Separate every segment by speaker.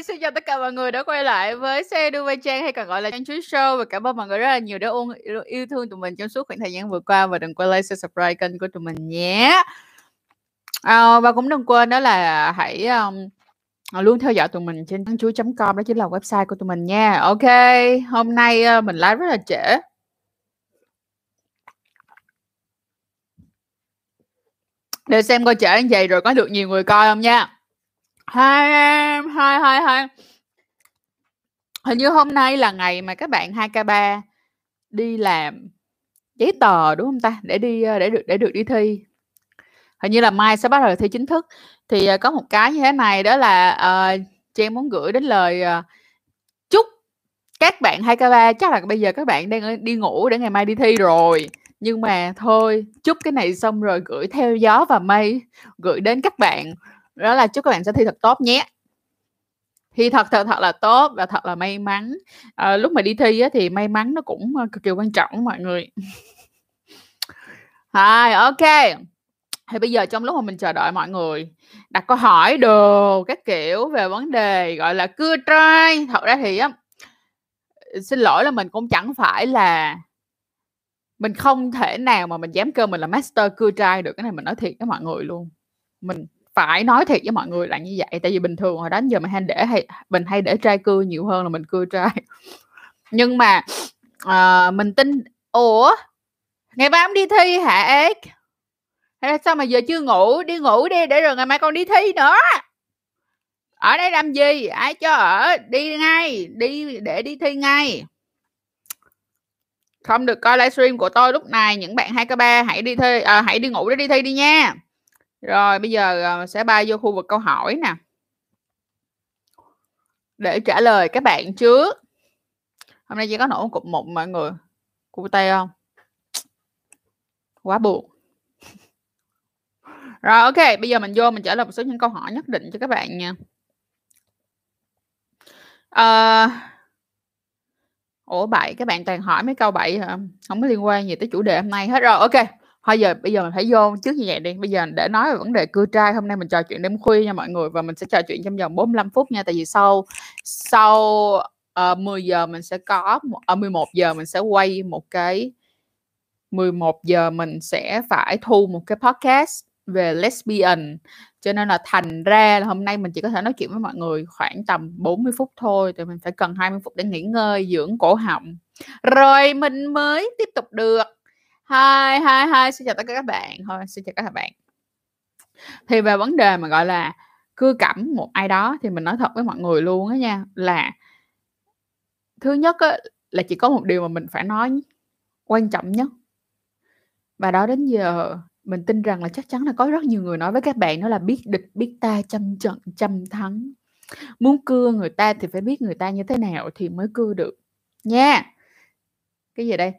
Speaker 1: xin chào tất cả mọi người đã quay lại với xe Dubai Trang hay còn gọi là Trang Chuối Show và cảm ơn mọi người rất là nhiều đã ôn, yêu thương tụi mình trong suốt khoảng thời gian vừa qua và đừng quên like, share, subscribe kênh của tụi mình nhé. À, và cũng đừng quên đó là hãy um, luôn theo dõi tụi mình trên chuối.com đó chính là website của tụi mình nha. Ok, hôm nay uh, mình live rất là trễ. Để xem coi trễ như vậy rồi có được nhiều người coi không nha hai em hai hai hai. Hình như hôm nay là ngày mà các bạn 2k3 đi làm giấy tờ đúng không ta? Để đi ờ, để được để được đi thi. Hình như là mai sẽ bắt đầu thi chính thức. Thì ờ, có một cái như thế này đó là uh, em muốn gửi đến lời uh, chúc các bạn 2k3 chắc là bây giờ các bạn đang đi ngủ để ngày mai đi thi rồi. Nhưng mà thôi chúc cái này xong rồi gửi theo gió và mây gửi đến các bạn đó là chúc các bạn sẽ thi thật tốt nhé. Thi thật thật thật là tốt và thật là may mắn. À, lúc mà đi thi á, thì may mắn nó cũng ờ, cực kỳ quan trọng mọi người. Rồi, ok. Thì bây giờ trong lúc mà mình chờ đợi mọi người đặt câu hỏi đồ các kiểu về vấn đề gọi là cưa trai. Thật ra thì á xin lỗi là mình cũng chẳng phải là mình không thể nào mà mình dám kêu mình là master cưa trai được cái này mình nói thiệt với mọi người luôn. Mình phải nói thiệt với mọi người là như vậy. Tại vì bình thường hồi đó giờ mình hay để hay mình hay để trai cưa nhiều hơn là mình cưa trai. Nhưng mà uh, mình tin ủa ngày mai không đi thi hả ếch? Hay là sao mà giờ chưa ngủ? Đi ngủ đi để rồi ngày mai con đi thi nữa. Ở đây làm gì? Ai cho ở? Đi ngay đi để đi thi ngay. Không được coi livestream của tôi lúc này. Những bạn hai k ba hãy đi thi à, hãy đi ngủ để đi thi đi nha rồi bây giờ ờ, sẽ bay vô khu vực câu hỏi nè. Để trả lời các bạn trước. Hôm nay chỉ có nổ cục một mọi người. Cụ tay không? Quá buồn. Rồi ok, bây giờ mình vô mình trả lời một số những câu hỏi nhất định cho các bạn nha. À... Ủa bậy, các bạn toàn hỏi mấy câu bậy hả? Không có liên quan gì tới chủ đề hôm nay hết rồi. Ok, thôi giờ bây giờ mình phải vô trước như vậy đi. Bây giờ để nói về vấn đề cưa trai hôm nay mình trò chuyện đêm khuya nha mọi người và mình sẽ trò chuyện trong vòng 45 phút nha. Tại vì sau sau ờ, uh, 10 giờ mình sẽ có ở uh, 11 giờ mình sẽ quay một cái 11 giờ mình sẽ phải thu một cái podcast về lesbian. Cho nên là thành ra là hôm nay mình chỉ có thể nói chuyện với mọi người khoảng tầm 40 phút thôi. Thì mình phải cần 20 phút để nghỉ ngơi dưỡng cổ họng. Rồi mình mới tiếp tục được. Hi, hi, hi, xin chào tất cả các bạn. Thôi, xin chào các bạn. Thì về vấn đề mà gọi là cưa cẩm một ai đó thì mình nói thật với mọi người luôn á nha là thứ nhất á, là chỉ có một điều mà mình phải nói quan trọng nhất. Và đó đến giờ mình tin rằng là chắc chắn là có rất nhiều người nói với các bạn đó là biết địch biết ta trăm trận trăm thắng. Muốn cưa người ta thì phải biết người ta như thế nào thì mới cưa được. Nha! Cái gì đây?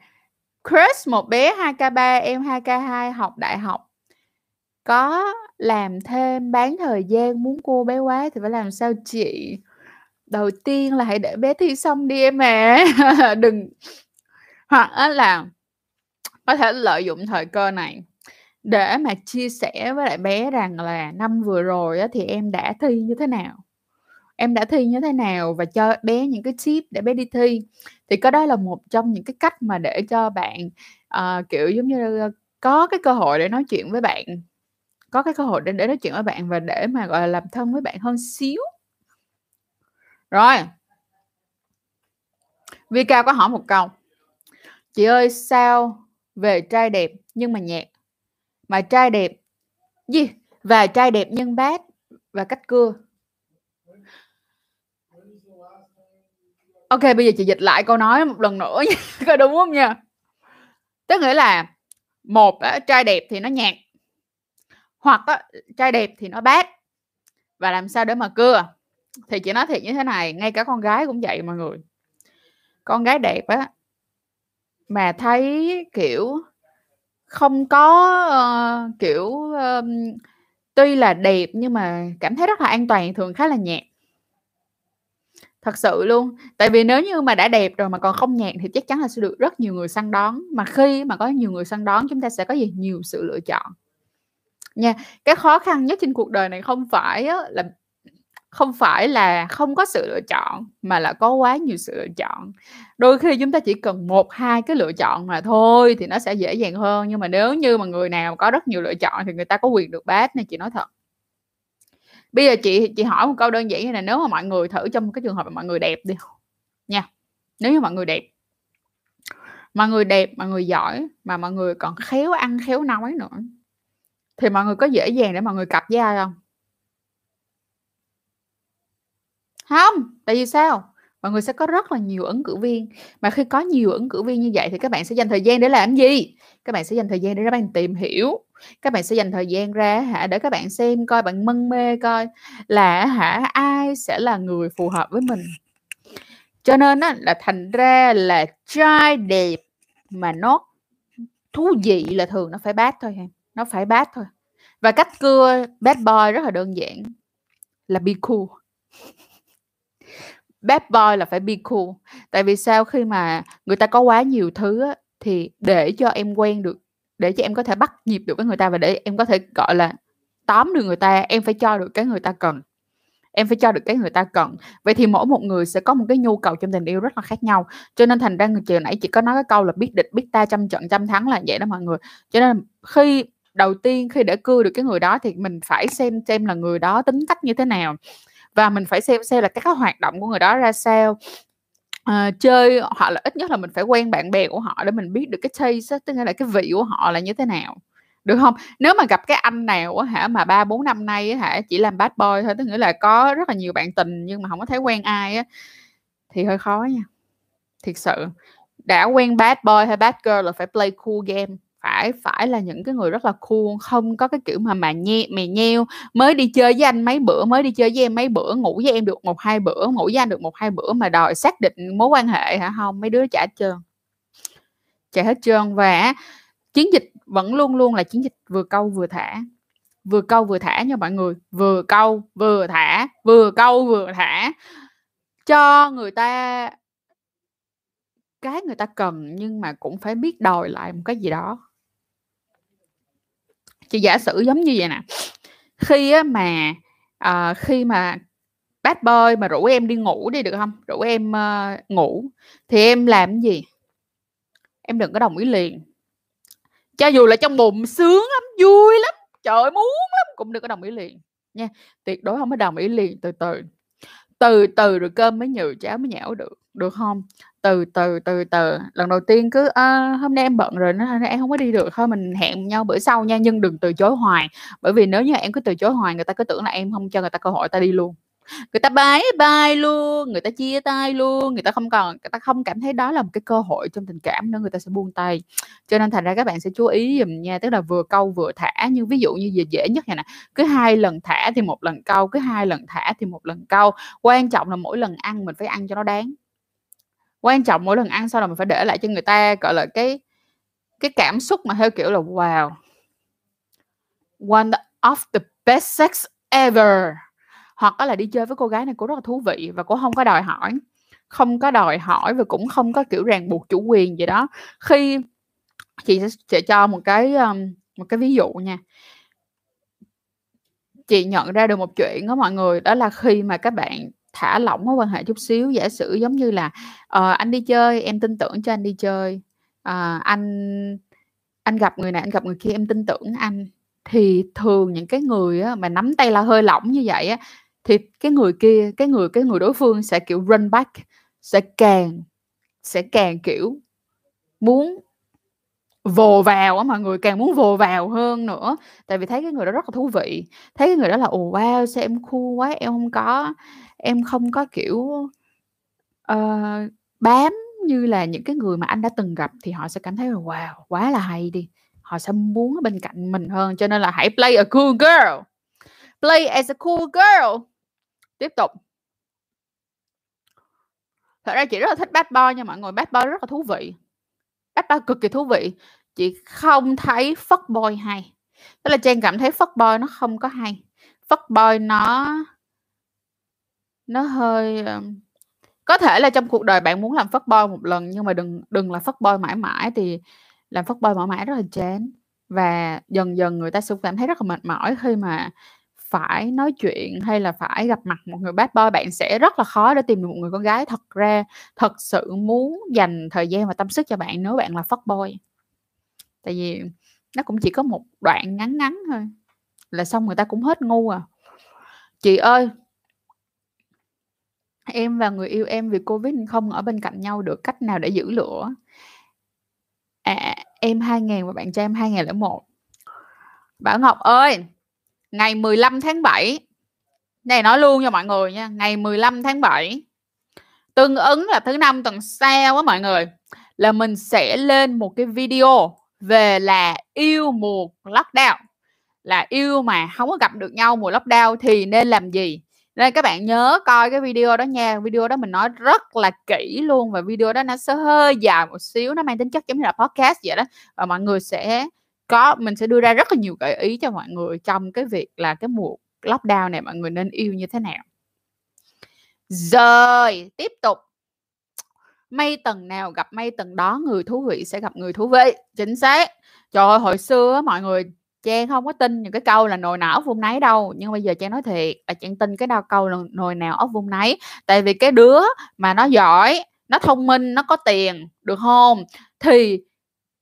Speaker 1: Chris một bé 2K3, em 2K2 học đại học. Có làm thêm bán thời gian, muốn cô bé quá thì phải làm sao chị? Đầu tiên là hãy để bé thi xong đi em à. Đừng hoặc là có thể lợi dụng thời cơ này để mà chia sẻ với lại bé rằng là năm vừa rồi thì em đã thi như thế nào em đã thi như thế nào và cho bé những cái tip để bé đi thi? Thì có đó là một trong những cái cách mà để cho bạn uh, kiểu giống như ờ, có cái cơ hội để nói chuyện với bạn. Có cái cơ hội để, để nói chuyện với bạn và để mà gọi là làm thân với bạn hơn xíu. Rồi. Vi Cao có hỏi một câu. Chị ơi sao về trai đẹp nhưng mà nhạt? Mà trai đẹp gì? Và trai đẹp nhưng bát và cách cưa. Ok, bây giờ chị dịch lại câu nói một lần nữa nha, có đúng không nha? Tức nghĩa là một á, trai đẹp thì nó nhạt hoặc á, trai đẹp thì nó bát. Và làm sao để mà cưa? Thì chị nói thiệt như thế này ngay cả con gái cũng vậy mọi người. Con gái đẹp á mà thấy kiểu không có uh, kiểu uh, tuy là đẹp nhưng mà cảm thấy rất là an toàn thường khá là nhạt. Thật sự luôn, tại vì nếu như mà đã đẹp rồi mà còn không nhạc thì chắc chắn là sẽ được rất nhiều người săn đón, mà khi mà có nhiều người săn đón chúng ta sẽ có gì? Nhiều sự lựa chọn. Nha, cái khó khăn nhất trên cuộc đời này không phải á là không phải là không có sự lựa chọn mà là có quá nhiều sự lựa chọn. Đôi khi chúng ta chỉ cần một hai cái lựa chọn mà thôi thì nó sẽ dễ dàng hơn. Nhưng mà nếu như mà người nào có rất nhiều lựa chọn thì người ta có quyền được bát nên chị nói thật bây giờ chị chị hỏi một câu đơn giản như này, nếu mà mọi người thử trong cái trường hợp mà mọi người đẹp đi. Nha, nếu như mọi người đẹp, mọi người đẹp, mọi người giỏi, mà mọi người còn khéo ăn, khéo nói nữa, thì mọi người có dễ dàng để mọi người cặp với ai không? Không, tại vì sao? Mọi người sẽ có rất là nhiều ứng cử viên. Mà khi có nhiều ứng cử viên như vậy thì các bạn sẽ dành thời gian để làm gì? Các bạn sẽ dành thời gian để các bạn tìm hiểu. Các bạn sẽ dành thời gian ra hả để các bạn xem coi bạn mân mê coi là hả ai sẽ là người phù hợp với mình. Cho nên á, là thành ra là trai đẹp mà nó thú vị là thường nó phải bát thôi nó phải bát thôi. Và cách cưa bad boy rất là đơn giản là be cool bad boy là phải be cool. Tại vì sao? Khi mà người ta có quá nhiều thứ á, thì để cho em quen được để cho em có thể bắt nhịp được với người ta và để em có thể gọi là tóm được người ta em phải cho được cái người ta cần. Em phải cho được cái người ta cần. Vậy thì mỗi một người sẽ có một cái nhu cầu trong tình yêu rất là khác nhau. Cho nên thành ra người chiều nãy chị có nói cái câu là biết địch biết ta trăm trận trăm thắng là vậy đó mọi người. Cho nên khi đầu tiên khi để cưa được cái người đó thì mình phải xem xem là người đó tính cách như thế nào và mình phải xem xem là các cái hoạt động của người đó ra sao. À, chơi hoặc là ít nhất là mình phải quen bạn bè của họ để mình biết được cái taste tức là cái vị của họ là như thế nào. Được không? Nếu mà gặp cái anh nào á hả mà ba bốn năm nay á hả chỉ làm bad boy thôi tức nghĩa là có rất là nhiều bạn tình nhưng mà không có thấy quen ai á thì hơi khó nha. Thiệt sự đã quen bad boy hay bad girl là phải play cool game phải phải là những cái người rất là cool, không có cái kiểu mà mà nhe mè nheo. Mới đi chơi với anh mấy bữa, mới đi chơi với em mấy bữa, ngủ với em được một hai bữa, ngủ với anh được một hai bữa mà đòi xác định mối quan hệ hả? Không mấy đứa trả trơn. Trả hết trơn. Và chiến dịch vẫn luôn luôn là chiến dịch vừa câu vừa thả. Vừa câu vừa thả nha mọi người. Vừa câu vừa thả, vừa câu vừa thả. Cho người ta cái người ta cần nhưng mà cũng phải biết đòi lại một cái gì đó chị giả sử giống như vậy nè. Khi á mà uh, khi mà bad boy mà rủ em đi ngủ đi được không? Rủ em uh, ngủ thì em làm cái gì? Em đừng có đồng ý liền. Cho dù là trong bụng sướng lắm vui lắm trời muốn lắm cũng đừng có đồng ý liền nha. Tuyệt đối không có đồng ý liền từ từ. Từ từ rồi cơm mới nhừ cháo mới nhão được được không? Từ từ từ từ. Lần đầu tiên cứ à, hôm nay em bận rồi nó em không có đi được. Thôi mình hẹn nhau bữa sau nha nhưng đừng từ chối hoài. Bởi vì nếu như em cứ từ chối hoài người ta cứ tưởng là em không cho người ta cơ hội ta đi luôn. Người ta bye bye luôn người ta chia tay luôn người ta không còn người ta không cảm thấy đó là một cái cơ hội trong tình cảm nữa người ta sẽ buông tay. Cho nên thành ra các bạn sẽ chú ý dùm nha tức là vừa câu vừa thả. Như ví dụ như dễ dễ nhất này nè cứ hai lần thả thì một lần câu cứ hai lần thả thì một lần câu. Quan trọng là mỗi lần ăn mình phải ăn cho nó đáng quan trọng mỗi lần ăn sau là mình phải để lại cho người ta gọi là cái cái cảm xúc mà theo kiểu là wow one of the best sex ever. Hoặc là đi chơi với cô gái này cô rất là thú vị và cô không có đòi hỏi không có đòi hỏi và cũng không có kiểu ràng buộc chủ quyền gì đó. Khi chị sẽ, sẽ cho một cái um, một cái ví dụ nha. Chị nhận ra được một chuyện đó mọi người đó là khi mà các bạn thả lỏng mối quan hệ chút xíu. Giả sử giống như là uh, anh đi chơi em tin tưởng cho anh đi chơi. Uh, anh anh gặp người này anh gặp người kia em tin tưởng anh. Thì thường những cái người á, mà nắm tay là hơi lỏng như vậy á thì cái người kia cái người cái người đối phương sẽ kiểu run back sẽ càng sẽ càng kiểu muốn vồ vào á mọi người càng muốn vồ vào hơn nữa. Tại vì thấy cái người đó rất là thú vị. Thấy cái người đó là ồ wow sao em cool quá em không có em không có kiểu uh, bám như là những cái người mà anh đã từng gặp. Thì họ sẽ cảm thấy là wow quá là hay đi. Họ sẽ muốn ở bên cạnh mình hơn. Cho nên là hãy play a cool girl. Play as a cool girl. Tiếp tục. Thật ra chị rất là thích bad boy nha mọi người. Bad boy rất là thú vị bad ba cực kỳ thú vị. Chị không thấy phất boy hay. Tức là trang cảm thấy phất boy nó không có hay. Phất boy nó nó hơi có thể là trong cuộc đời bạn muốn làm phất boy một lần nhưng mà đừng đừng là phất boy mãi mãi thì làm phất boy mãi mãi rất là chán. Và dần dần người ta sẽ cảm thấy rất là mệt mỏi khi mà phải nói chuyện hay là phải gặp mặt một người bad boy, bạn sẽ rất là khó để tìm được một người con gái thật ra thật sự muốn dành thời gian và tâm sức cho bạn nếu bạn là fuckboy. Tại vì nó cũng chỉ có một đoạn ngắn ngắn thôi, là xong người ta cũng hết ngu à. Chị ơi Em và người yêu em vì Covid không ở bên cạnh nhau được, cách nào để giữ lửa? À, em 2000 và bạn trai em 2001. Bảo Ngọc ơi, ngày 15 tháng 7 này nói luôn cho mọi người nha, ngày 15 tháng 7 tương ứng là thứ năm tuần sau á mọi người là mình sẽ lên một cái video về là yêu mùa lockdown. Là yêu mà không có gặp được nhau mùa lockdown thì nên làm gì? Nên các bạn nhớ coi cái video đó nha video đó mình nói rất là kỹ luôn và video đó nó sẽ hơi dài một xíu nó mang tính chất giống như là podcast vậy đó. Và mọi người sẽ có mình sẽ đưa ra rất là nhiều gợi ý cho mọi người trong cái việc là cái mùa lockdown này mọi người nên yêu như thế nào. Rồi tiếp tục. Mây tầng nào gặp mây tầng đó người thú vị sẽ gặp người thú vị. Chính xác. Trời ơi hồi xưa mọi người Trang không có tin những cái câu là nồi nào ốc vung nấy đâu, nhưng bây giờ Trang nói thiệt là Trang tin cái đau câu là nồi nào ốc vung nấy. Tại vì cái đứa mà nó giỏi, nó thông minh, nó có tiền, được không Thì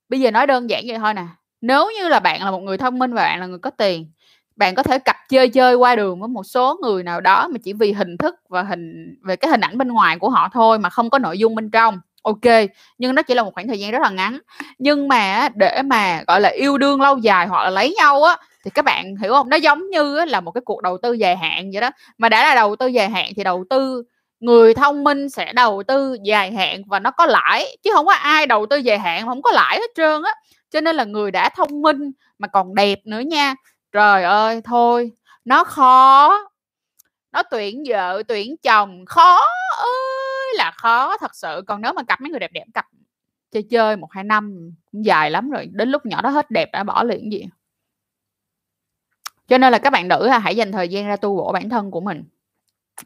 Speaker 1: bây giờ nói đơn giản vậy thôi nè. Nếu như là bạn là một người thông minh và bạn là người có tiền, bạn có thể cặp chơi chơi qua đường với một số người nào đó mà chỉ vì hình thức và hình về cái hình ảnh bên ngoài của họ thôi mà không có nội dung bên trong. Ok nhưng nó chỉ là một khoảng thời gian rất là ngắn. Nhưng mà để mà gọi là yêu đương lâu dài hoặc là lấy nhau á thì các bạn hiểu không? Nó giống như là một cái cuộc đầu tư dài hạn vậy đó. Mà đã là đầu tư dài hạn thì đầu tư người thông minh sẽ đầu tư dài hạn và nó có lãi chứ không có ai đầu tư dài hạn mà không có lãi hết trơn á cho nên là người đã thông minh mà còn đẹp nữa nha. Trời ơi, thôi, nó khó, nó tuyển vợ, tuyển chồng khó ơi, là khó thật sự. Còn nếu mà cặp mấy người đẹp đẹp, cặp chơi chơi một hai năm cũng dài lắm rồi, đến lúc nhỏ đó hết đẹp đã bỏ liền gì. Cho nên là các bạn nữ hãy dành thời gian ra tu bổ bản thân của mình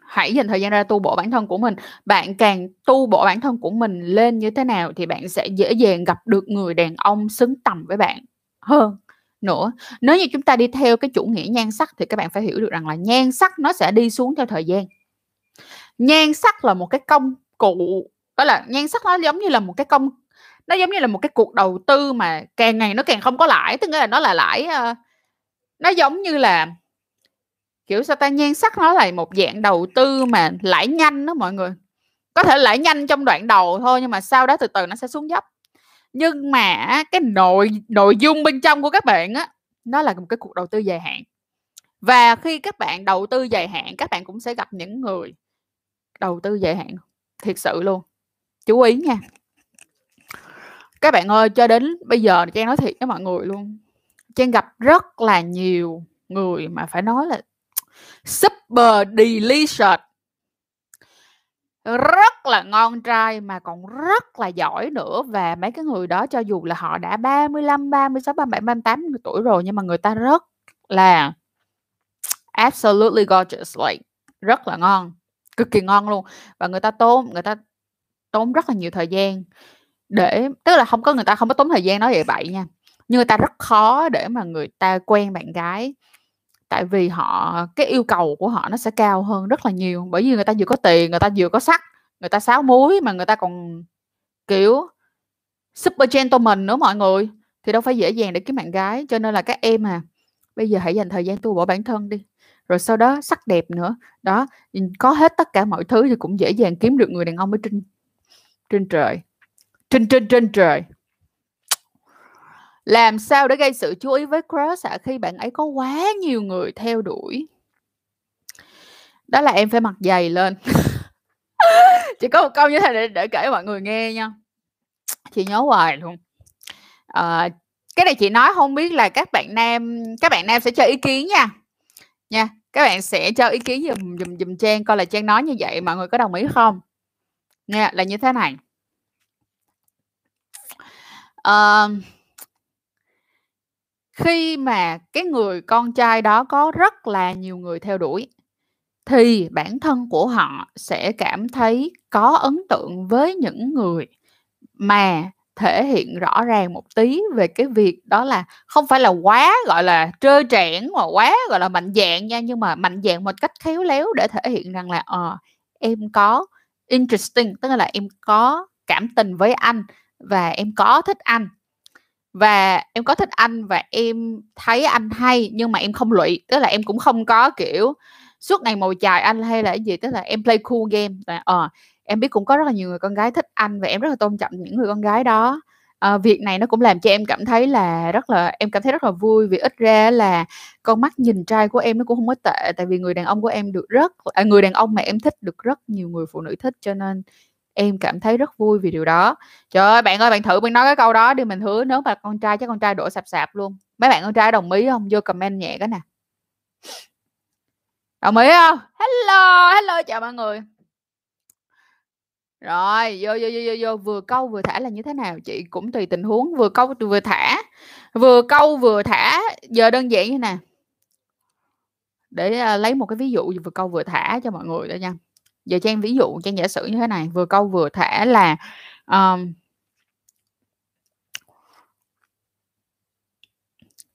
Speaker 1: hãy dành thời gian ra tu bổ bản thân của mình. Bạn càng tu bổ bản thân của mình lên như thế nào thì bạn sẽ dễ dàng gặp được người đàn ông xứng tầm với bạn hơn nữa. Nếu như chúng ta đi theo cái chủ nghĩa nhan sắc thì các bạn phải hiểu được rằng là nhan sắc nó sẽ đi xuống theo thời gian. Nhan sắc là một cái công cụ, đó là nhan sắc nó giống như là một cái công, nó giống như là một cái cuộc đầu tư mà càng ngày nó càng không có lãi, tức là nó là lãi ờ, nó giống như là kiểu sao ta, nhan sắc nó là một dạng đầu tư mà lãi nhanh đó mọi người. Có thể lãi nhanh trong đoạn đầu thôi nhưng mà sau đó từ từ nó sẽ xuống dốc. Nhưng mà cái nội nội dung bên trong của các bạn á, nó là một cái cuộc đầu tư dài hạn. Và khi các bạn đầu tư dài hạn, các bạn cũng sẽ gặp những người đầu tư dài hạn, thiệt sự luôn. Chú ý nha. Các bạn ơi, cho đến bây giờ trang nói thiệt với mọi người luôn. Trang gặp rất là nhiều người mà phải nói là super delicious. Rất là ngon trai mà còn rất là giỏi nữa. Và mấy cái người đó cho dù là họ đã 35, 36, 37, 38 tuổi rồi nhưng mà người ta rất là absolutely gorgeous like rất là ngon cực kỳ ngon luôn. Và người ta tốn người ta tốn rất là nhiều thời gian để tức là không có người ta không có tốn thời gian nói vậy vậy nha nhưng người ta rất khó để mà người ta quen bạn gái tại vì họ, cái yêu cầu của họ nó sẽ cao hơn rất là nhiều, bởi vì người ta vừa có tiền, người ta vừa có sắc, người ta sáo muối mà người ta còn, kiểu, super gentleman nữa mọi người, thì đâu phải dễ dàng để kiếm bạn gái. Cho nên là các em à bây giờ hãy dành thời gian tu bổ bản thân đi. Rồi sau đó sắc đẹp nữa. Đó có hết tất cả mọi thứ thì cũng dễ dàng kiếm được người đàn ông ở trên trên trời. Trên trên trên trời làm sao để gây sự chú ý với crush ạ khi bạn ấy có quá nhiều người theo đuổi? Đó là em phải mặc giày lên. Chỉ có một câu như thế để để kể mọi người nghe nha. Chị nhớ hoài luôn. à, cái này chị nói không biết là các bạn nam các bạn nam sẽ cho ý kiến nha. Nha, các bạn sẽ cho ý kiến dùm dùm dùm Trang coi là Trang nói như vậy mọi người có đồng ý không? Nha, là như thế này. Ờ khi mà cái người con trai đó có rất là nhiều người theo đuổi, thì bản thân của họ sẽ cảm thấy có ấn tượng với những người mà thể hiện rõ ràng một tí về cái việc đó là không phải là quá, gọi là, trơ trẽn mà quá, gọi là, mạnh dạn nha, nhưng mà mạnh dạn một cách khéo léo để thể hiện rằng là ờ em có interesting, tức là em có cảm tình với anh và em có thích anh và em có thích anh và em thấy anh hay nhưng mà em không lụy tức là em cũng không có kiểu suốt ngày màu chài anh hay là cái gì tức là em play cool game. Và ờ em biết cũng có rất là nhiều người con gái thích anh và em rất là tôn trọng những người con gái đó. À, việc này nó cũng làm cho em cảm thấy là rất là em cảm thấy rất là vui vì ít ra là con mắt nhìn trai của em nó cũng không có tệ tại vì người đàn ông của em được rất à, người đàn ông mà em thích được rất nhiều người phụ nữ thích cho nên em cảm thấy rất vui vì điều đó. Trời ơi bạn ơi bạn thử mình nói cái câu đó đi mình hứa nếu mà con trai chắc con trai đổ sạp sạp luôn. Mấy bạn con trai đồng ý không? Vô comment nhẹ cái nè. Đồng ý không? Hello hello chào mọi người. Rồi vô vô vô vô vô vừa câu vừa thả là như thế nào? Chị cũng tùy tình huống vừa câu vừa thả vừa câu vừa thả giờ đơn giản như nè để uh, lấy một cái ví dụ vừa câu vừa thả cho mọi người đó nha giờ trang ví dụ trang giả sử như thế này vừa câu vừa thể là um,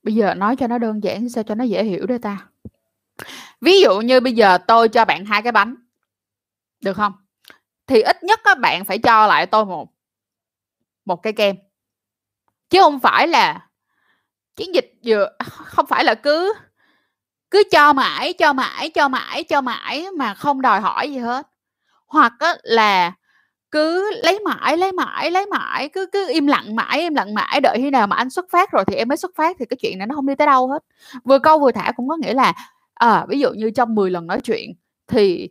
Speaker 1: bây giờ nói cho nó đơn giản sao cho nó dễ hiểu đây ta? Ví dụ như bây giờ tôi cho bạn hai cái bánh được không? Thì ít nhất các bạn phải cho lại tôi một một cây kem. Chứ không phải là chiến dịch vừa không phải là cứ cứ cho mãi cho mãi cho mãi cho mãi mà không đòi hỏi gì hết. Hoặc á, là cứ lấy mãi lấy mãi lấy mãi cứ cứ im lặng mãi im lặng mãi đợi khi nào mà anh xuất phát rồi thì em mới xuất phát thì cái chuyện này nó không đi tới đâu hết. Vừa câu vừa thả cũng có nghĩa là à, ví dụ như trong 10 lần nói chuyện thì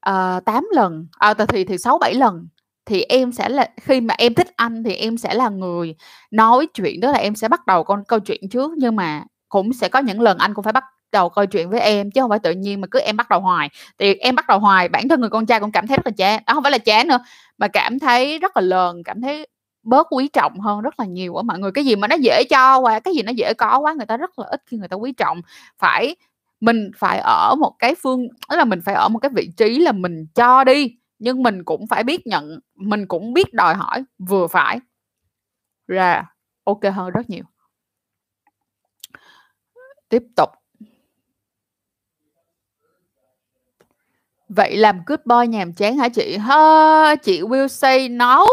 Speaker 1: ờ, uh, 8 lần à, thì thì sáu bảy lần thì em sẽ là khi mà em thích anh thì em sẽ là người nói chuyện đó là em sẽ bắt đầu con câu chuyện trước nhưng mà cũng sẽ có những lần anh cũng phải bắt đầu câu chuyện với em, chứ không phải tự nhiên mà cứ em bắt đầu hoài. Thì em bắt đầu hoài, bản thân người con trai cũng cảm thấy rất là chán à, đó không phải là chán nữa, mà cảm thấy rất là lờn, cảm thấy bớt quý trọng hơn rất là nhiều ở mọi người, cái gì mà nó dễ cho qua cái gì nó dễ có quá, người ta rất là ít khi người ta quý trọng. Phải, mình phải ở một cái phương đó là mình phải ở một cái vị trí là mình cho đi, nhưng mình cũng phải biết nhận, mình cũng biết đòi hỏi, vừa phải ra, ok hơn rất nhiều. Tiếp tục. Vậy làm good boy nhàm chán hả chị? Ha, chị will say no.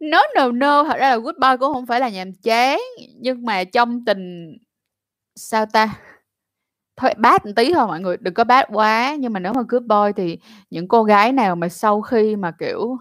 Speaker 1: No no no. Thật ra là good boy cũng không phải là nhàm chán. Nhưng mà trong tình, sao ta? Thôi, bad một tí thôi mọi người, đừng có bad quá. Nhưng mà nếu mà good boy thì những cô gái nào mà sau khi mà, kiểu,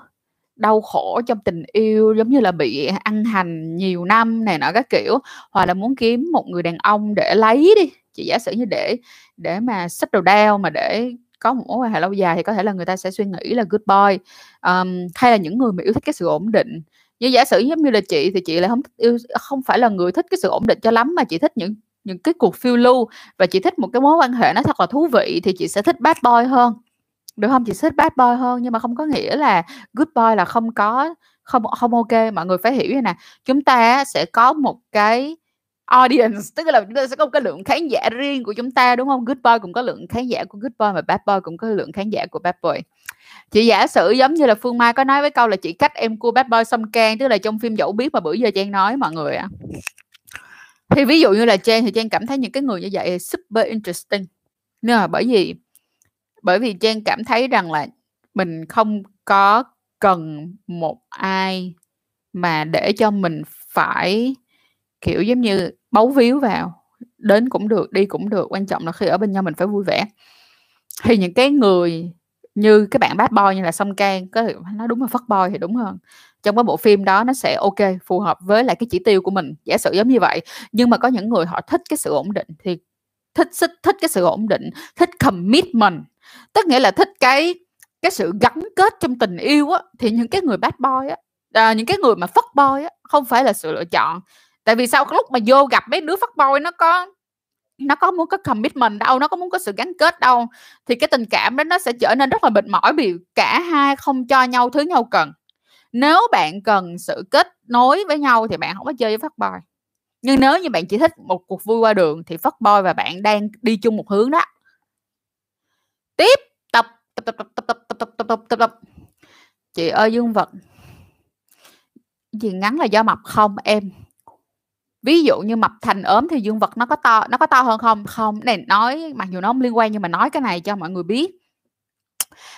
Speaker 1: đau khổ trong tình yêu, giống như là bị ăn hành nhiều năm này nọ các kiểu, hoặc là muốn kiếm một người đàn ông để lấy đi, chị giả sử như để để mà xách đồ đeo mà để có một mối quan hệ lâu dài thì có thể là người ta sẽ suy nghĩ là good boy um, hay là những người mà yêu thích cái sự ổn định. Như giả sử giống như là chị thì chị lại không thích yêu không phải là người thích cái sự ổn định cho lắm mà chị thích những những cái cuộc phiêu lưu và chị thích một cái mối quan hệ nó thật là thú vị thì chị sẽ thích bad boy hơn. Được không? Chị thích bad boy hơn nhưng mà không có nghĩa là good boy là không có không không ok. Mọi người phải hiểu như nè. Chúng ta sẽ có một cái audience. Tức là chúng ta sẽ có một cái lượng khán giả riêng của chúng ta, đúng không? Good boy cũng có lượng khán giả của good boy mà bad boy cũng có lượng khán giả của bad boy. Chị giả sử giống như là phương mai có nói với câu là chị cách em cua bad boy xong can tức là trong phim dẫu biết mà bữa giờ trang nói mọi người ạ à thì ví dụ như là Trang thì Trang cảm thấy những cái người như vậy super interesting. Nhưng mà bởi vì bởi vì Trang cảm thấy rằng là mình không có cần một ai mà để cho mình phải kiểu giống như bấu víu vào đến cũng được đi cũng được quan trọng là khi ở bên nhau mình phải vui vẻ. Thì những cái người như cái bạn bad boy như là song can có nó đúng là fuck boy thì đúng hơn. Trong cái bộ phim đó nó sẽ ok phù hợp với lại cái chỉ tiêu của mình giả sử giống như vậy. Nhưng mà có những người họ thích cái sự ổn định thì thích thích thích cái sự ổn định thích commitment. Tức nghĩa là thích cái cái sự gắn kết trong tình yêu á. Thì những cái người bad boy á à, những cái người mà fuck boy á không phải là sự lựa chọn tại vì sau lúc mà vô gặp mấy đứa phát boy nó có nó có muốn có commitment đâu nó có muốn có sự gắn kết đâu thì cái tình cảm đó nó sẽ trở nên rất là mệt mỏi vì cả hai không cho nhau thứ nhau cần nếu bạn cần sự kết nối với nhau thì bạn không có chơi với phát boy nhưng nếu như bạn chỉ thích một cuộc vui qua đường thì phát boy và bạn đang đi chung một hướng đó tiếp tập tập tập tập tập tập tập tập tập tập chị ơi dương vật Gì ngắn là do mập không em? Ví dụ như mập thành ốm thì dương vật nó có to nó có to hơn không? Không, này nói mặc dù nó không liên quan nhưng mà nói cái này cho mọi người biết.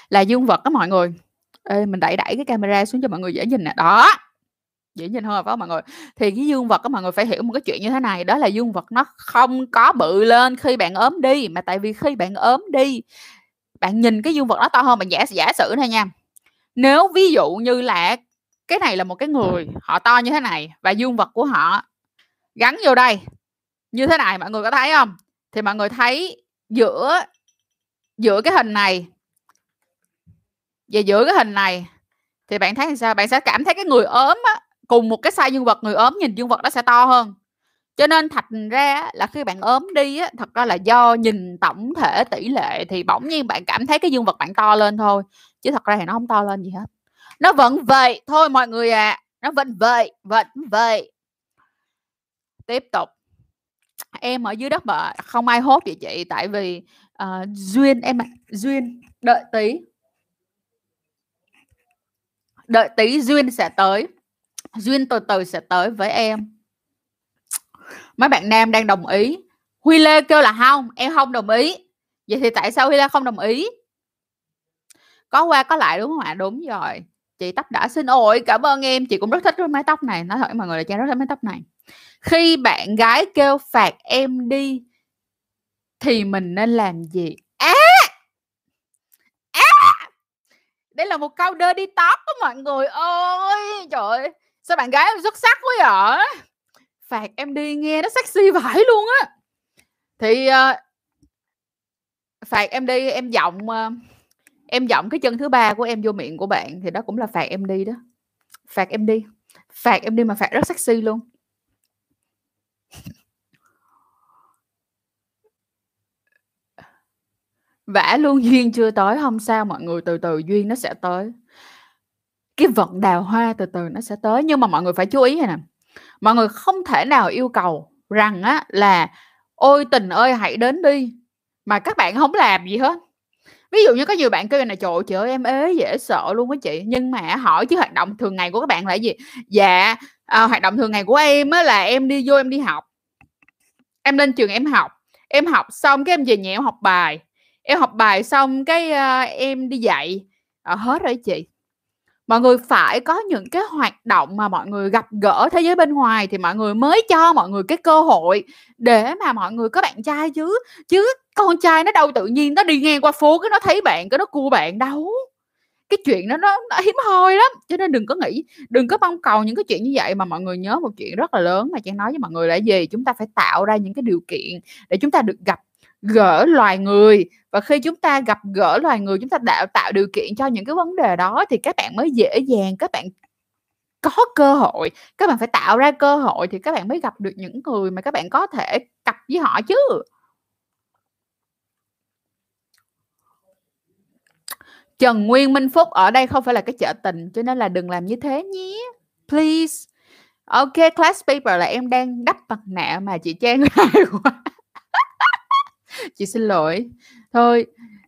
Speaker 1: Là dương vật đó mọi người. Ê, mình đẩy đẩy cái camera xuống cho mọi người dễ nhìn nè. Đó. Dễ nhìn hơn phải không mọi người? Thì cái dương vật các mọi người phải hiểu một cái chuyện như thế này, đó là dương vật nó không có bự lên khi bạn ốm đi, mà tại vì khi bạn ốm đi, bạn nhìn cái dương vật nó to hơn, bạn giả giả sử thôi nha. Nếu ví dụ như là cái này là một cái người, họ to như thế này và dương vật của họ gắn vô đây, như thế này, mọi người có thấy không? Thì mọi người thấy giữa giữa cái hình này và giữa cái hình này thì bạn thấy sao? Bạn sẽ cảm thấy cái người ốm á, cùng một cái size dương vật, người ốm nhìn dương vật nó sẽ to hơn. Cho nên thành ra là khi bạn ốm đi á, thật ra là do nhìn tổng thể tỷ lệ thì bỗng nhiên bạn cảm thấy cái dương vật bạn to lên thôi, chứ thật ra thì nó không to lên gì hết. Nó vẫn vậy thôi mọi người à, nó vẫn vậy, vẫn vậy. Tiếp tục. Em ở dưới đất mà không ai hốt vậy chị, tại vì, uh, duyên em ạ, duyên, đợi tí. Đợi tí duyên sẽ tới. Duyên từ từ sẽ tới với em. Mấy bạn nam đang đồng ý. Huy Lê kêu là không em không đồng ý." Vậy thì tại sao Huy Lê không đồng ý? Có qua có lại, đúng không ạ? Đúng rồi. Chị tóc đã xinh, ôi, cảm ơn em, chị cũng rất thích cái mái tóc này, nói thật mọi người là Trang rất thích mái tóc này. Khi bạn gái kêu phạt em đi thì mình nên làm gì? Á! Á! Đây là một câu dirty top đó mọi người ơi! Trời ơi, sao bạn gái em xuất sắc quá vậy? Phạt em đi nghe nó sexy vãi luôn á. Thì, uh, phạt em đi, em giọng, uh, em giọng cái chân thứ ba của em vô miệng của bạn thì đó cũng là phạt em đi đó. Phạt em đi, phạt em đi mà phạt rất sexy luôn. Vả luôn duyên chưa tới, hông sao mọi người, từ từ duyên nó sẽ tới. Cái vận đào hoa từ từ nó sẽ tới, nhưng mà mọi người phải chú ý vầy nè, mọi người không thể nào yêu cầu rằng á là "Ôi, tình ơi hãy đến đi" mà các bạn hổng làm gì hết. Ví dụ như có nhiều bạn kêu là "Trời ơi, chị ơi em ế dễ sợ luôn á chị." Nhưng mà á hỏi chứ hoạt động thường ngày của các bạn là cái gì? Dạ, à, hoạt động thường ngày của em á là em đi vô em đi học. Em lên trường em học, em học xong cái em về nhà em học bài, em học bài xong cái, uh, em đi dạy, à, hết rồi chị. Mọi người phải có những cái hoạt động mà mọi người gặp gỡ thế giới bên ngoài thì mọi người mới cho mọi người cái cơ hội để mà mọi người có bạn trai chứ. Chứ con trai nó đâu tự nhiên nó đi ngang qua phố cái nó thấy bạn cái nó cua bạn đâu. Cái chuyện đó nó nó hiếm hoi lắm, cho nên đừng có nghĩ đừng có mong cầu những cái chuyện như vậy mà mọi người nhớ một chuyện rất là lớn mà chị nói với mọi người là gì? Chúng ta phải tạo ra những cái điều kiện để chúng ta được gặp gỡ loài người, và khi chúng ta gặp gỡ loài người, chúng ta đạo tạo điều kiện cho những cái vấn đề đó thì các bạn mới dễ dàng các bạn có cơ hội, các bạn phải tạo ra cơ hội thì các bạn mới gặp được những người mà các bạn có thể cặp với họ chứ. Trần Nguyên Minh Phúc, ở đây không phải là cái chợ tình, cho nên là đừng làm như thế nhé, please. Ok, class paper là em đang đắp mặt nạ mà chị Trang quá. Chị xin lỗi. Thôi,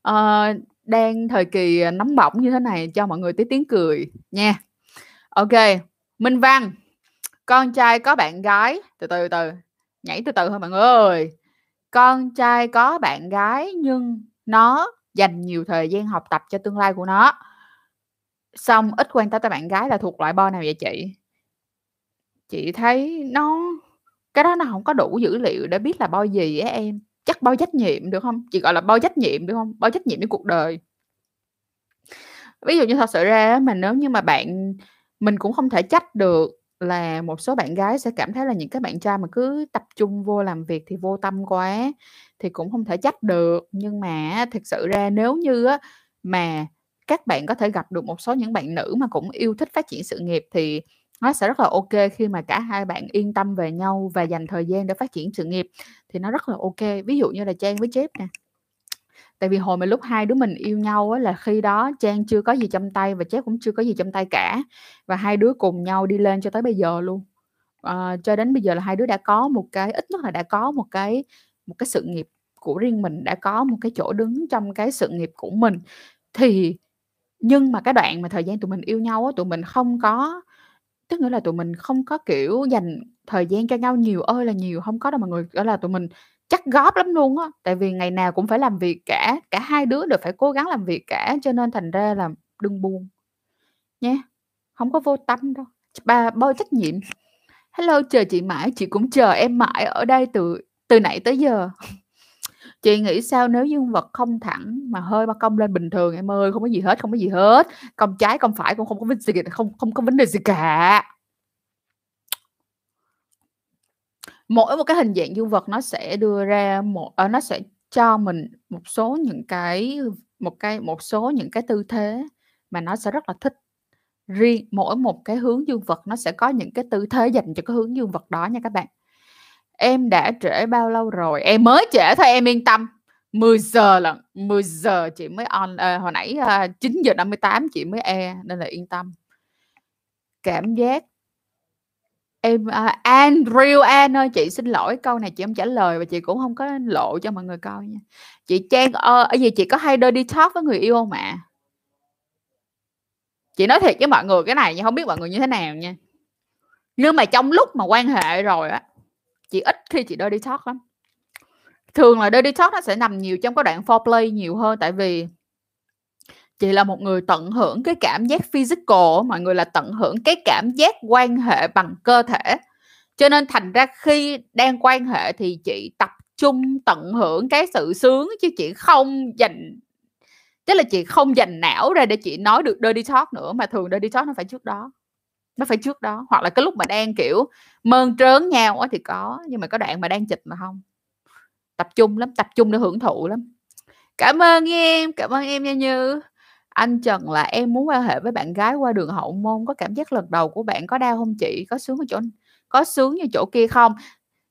Speaker 1: uh, đang thời kỳ, nóng bỏng như thế này cho mọi người tí tiếng cười nha. Ok, Minh Văn, con trai có bạn gái từ từ, từ, nhảy từ từ thôi mọi người ơi. Con trai có bạn gái nhưng nó dành nhiều thời gian học tập cho tương lai của nó. Xong, ít quan tâm tới bạn gái là thuộc loại bo nào vậy chị? Chị thấy nó, cái đó nó không có đủ dữ liệu để biết là bo gì á em. Chắc bao trách nhiệm được không? Chị gọi là bao trách nhiệm được không bao trách nhiệm với cuộc đời. Ví dụ như thật sự ra mình nếu như mà bạn, mình cũng không thể trách được là một số bạn gái sẽ cảm thấy là những cái bạn trai mà cứ tập trung vô làm việc thì vô tâm quá, thì cũng không thể trách được. Nhưng mà thực sự ra nếu như á, mà các bạn có thể gặp được một số những bạn nữ mà cũng yêu thích phát triển sự nghiệp thì nó sẽ rất là ok khi mà cả hai bạn yên tâm về nhau và dành thời gian để phát triển sự nghiệp thì nó rất là ok. Ví dụ như là Trang với Chép nè. Tại vì hồi mà lúc hai đứa mình yêu nhau á, là khi đó Trang chưa có gì trong tay và Chép cũng chưa có gì trong tay cả, và hai đứa cùng nhau đi lên cho tới bây giờ luôn. à, cho đến bây giờ là hai đứa đã có một cái ít nhất là đã có một cái một cái sự nghiệp của riêng mình, đã có một cái chỗ đứng trong cái sự nghiệp của mình. Thì nhưng mà cái đoạn mà thời gian tụi mình yêu nhau á, tụi mình không có Tức nghĩa là tụi mình không có, kiểu, dành thời gian cho nhau nhiều ơi là nhiều, không có đâu mọi người. đó là tụi mình chắc góp lắm luôn á, tại vì ngày nào cũng phải làm việc cả, cả hai đứa đều phải cố gắng làm việc cả, cho nên thành ra là đừng buồn. Nha, không có vô tâm đâu, bà ba trách nhiệm. "Hello, chờ chị mãi, chị cũng chờ em mãi ở đây từ từ nãy tới giờ." Chị nghĩ sao nếu dương vật không thẳng mà hơi ban cong lên bình thường em ơi, không có gì hết, không có gì hết, cong trái cong phải cũng không có vấn gì không không có vấn đề gì cả. Mỗi một cái hình dạng dương vật nó sẽ đưa ra một ờ, nó sẽ cho mình một số những cái một cái một số những cái tư thế mà nó sẽ rất là thích. Riêng mỗi một cái hướng dương vật nó sẽ có những cái tư thế dành cho cái hướng dương vật đó nha các bạn. Em đã trễ bao lâu rồi? Em mới trễ thôi em yên tâm. 10 giờ là 10 giờ chị mới on à, hồi nãy, ờ, a, 9:58 chị mới e nên là yên tâm. Cảm giác Em, uh, An, real An ơi, chị xin lỗi câu này chị không trả lời và chị cũng không có lộ cho mọi người coi nha. Chị Trang ờ, ơi uh, gì chị có hay đi talk với người yêu không ạ? Chị nói thiệt với mọi người cái này nhưng không biết mọi người như thế nào nha. Nhưng mà trong lúc mà quan hệ rồi á, chị ít khi chị đi talk lắm. Thường là đi talk nó sẽ nằm nhiều trong cái đoạn foreplay nhiều hơn, tại vì chị là một người tận hưởng cái cảm giác physical mọi người là tận hưởng cái cảm giác quan hệ bằng cơ thể. Cho nên thành ra khi đang quan hệ thì chị tập trung tận hưởng cái sự sướng chứ chị không dành tức là chị không dành não ra để chị nói được dirty talk nữa, mà thường dirty talk nó phải trước đó. Nó phải trước đó, hoặc là cái lúc mà đang, kiểu, mơn trớn nhau á thì có, nhưng mà có đoạn mà đang chịch mà không Tập trung lắm, tập trung để hưởng thụ lắm. Cảm ơn em, cảm ơn em Nha Như. Anh Trần là "Em muốn quan hệ với bạn gái qua đường hậu môn, có cảm giác lần đầu của bạn có đau không chị? Có sướng ở chỗ có sướng như chỗ kia không?"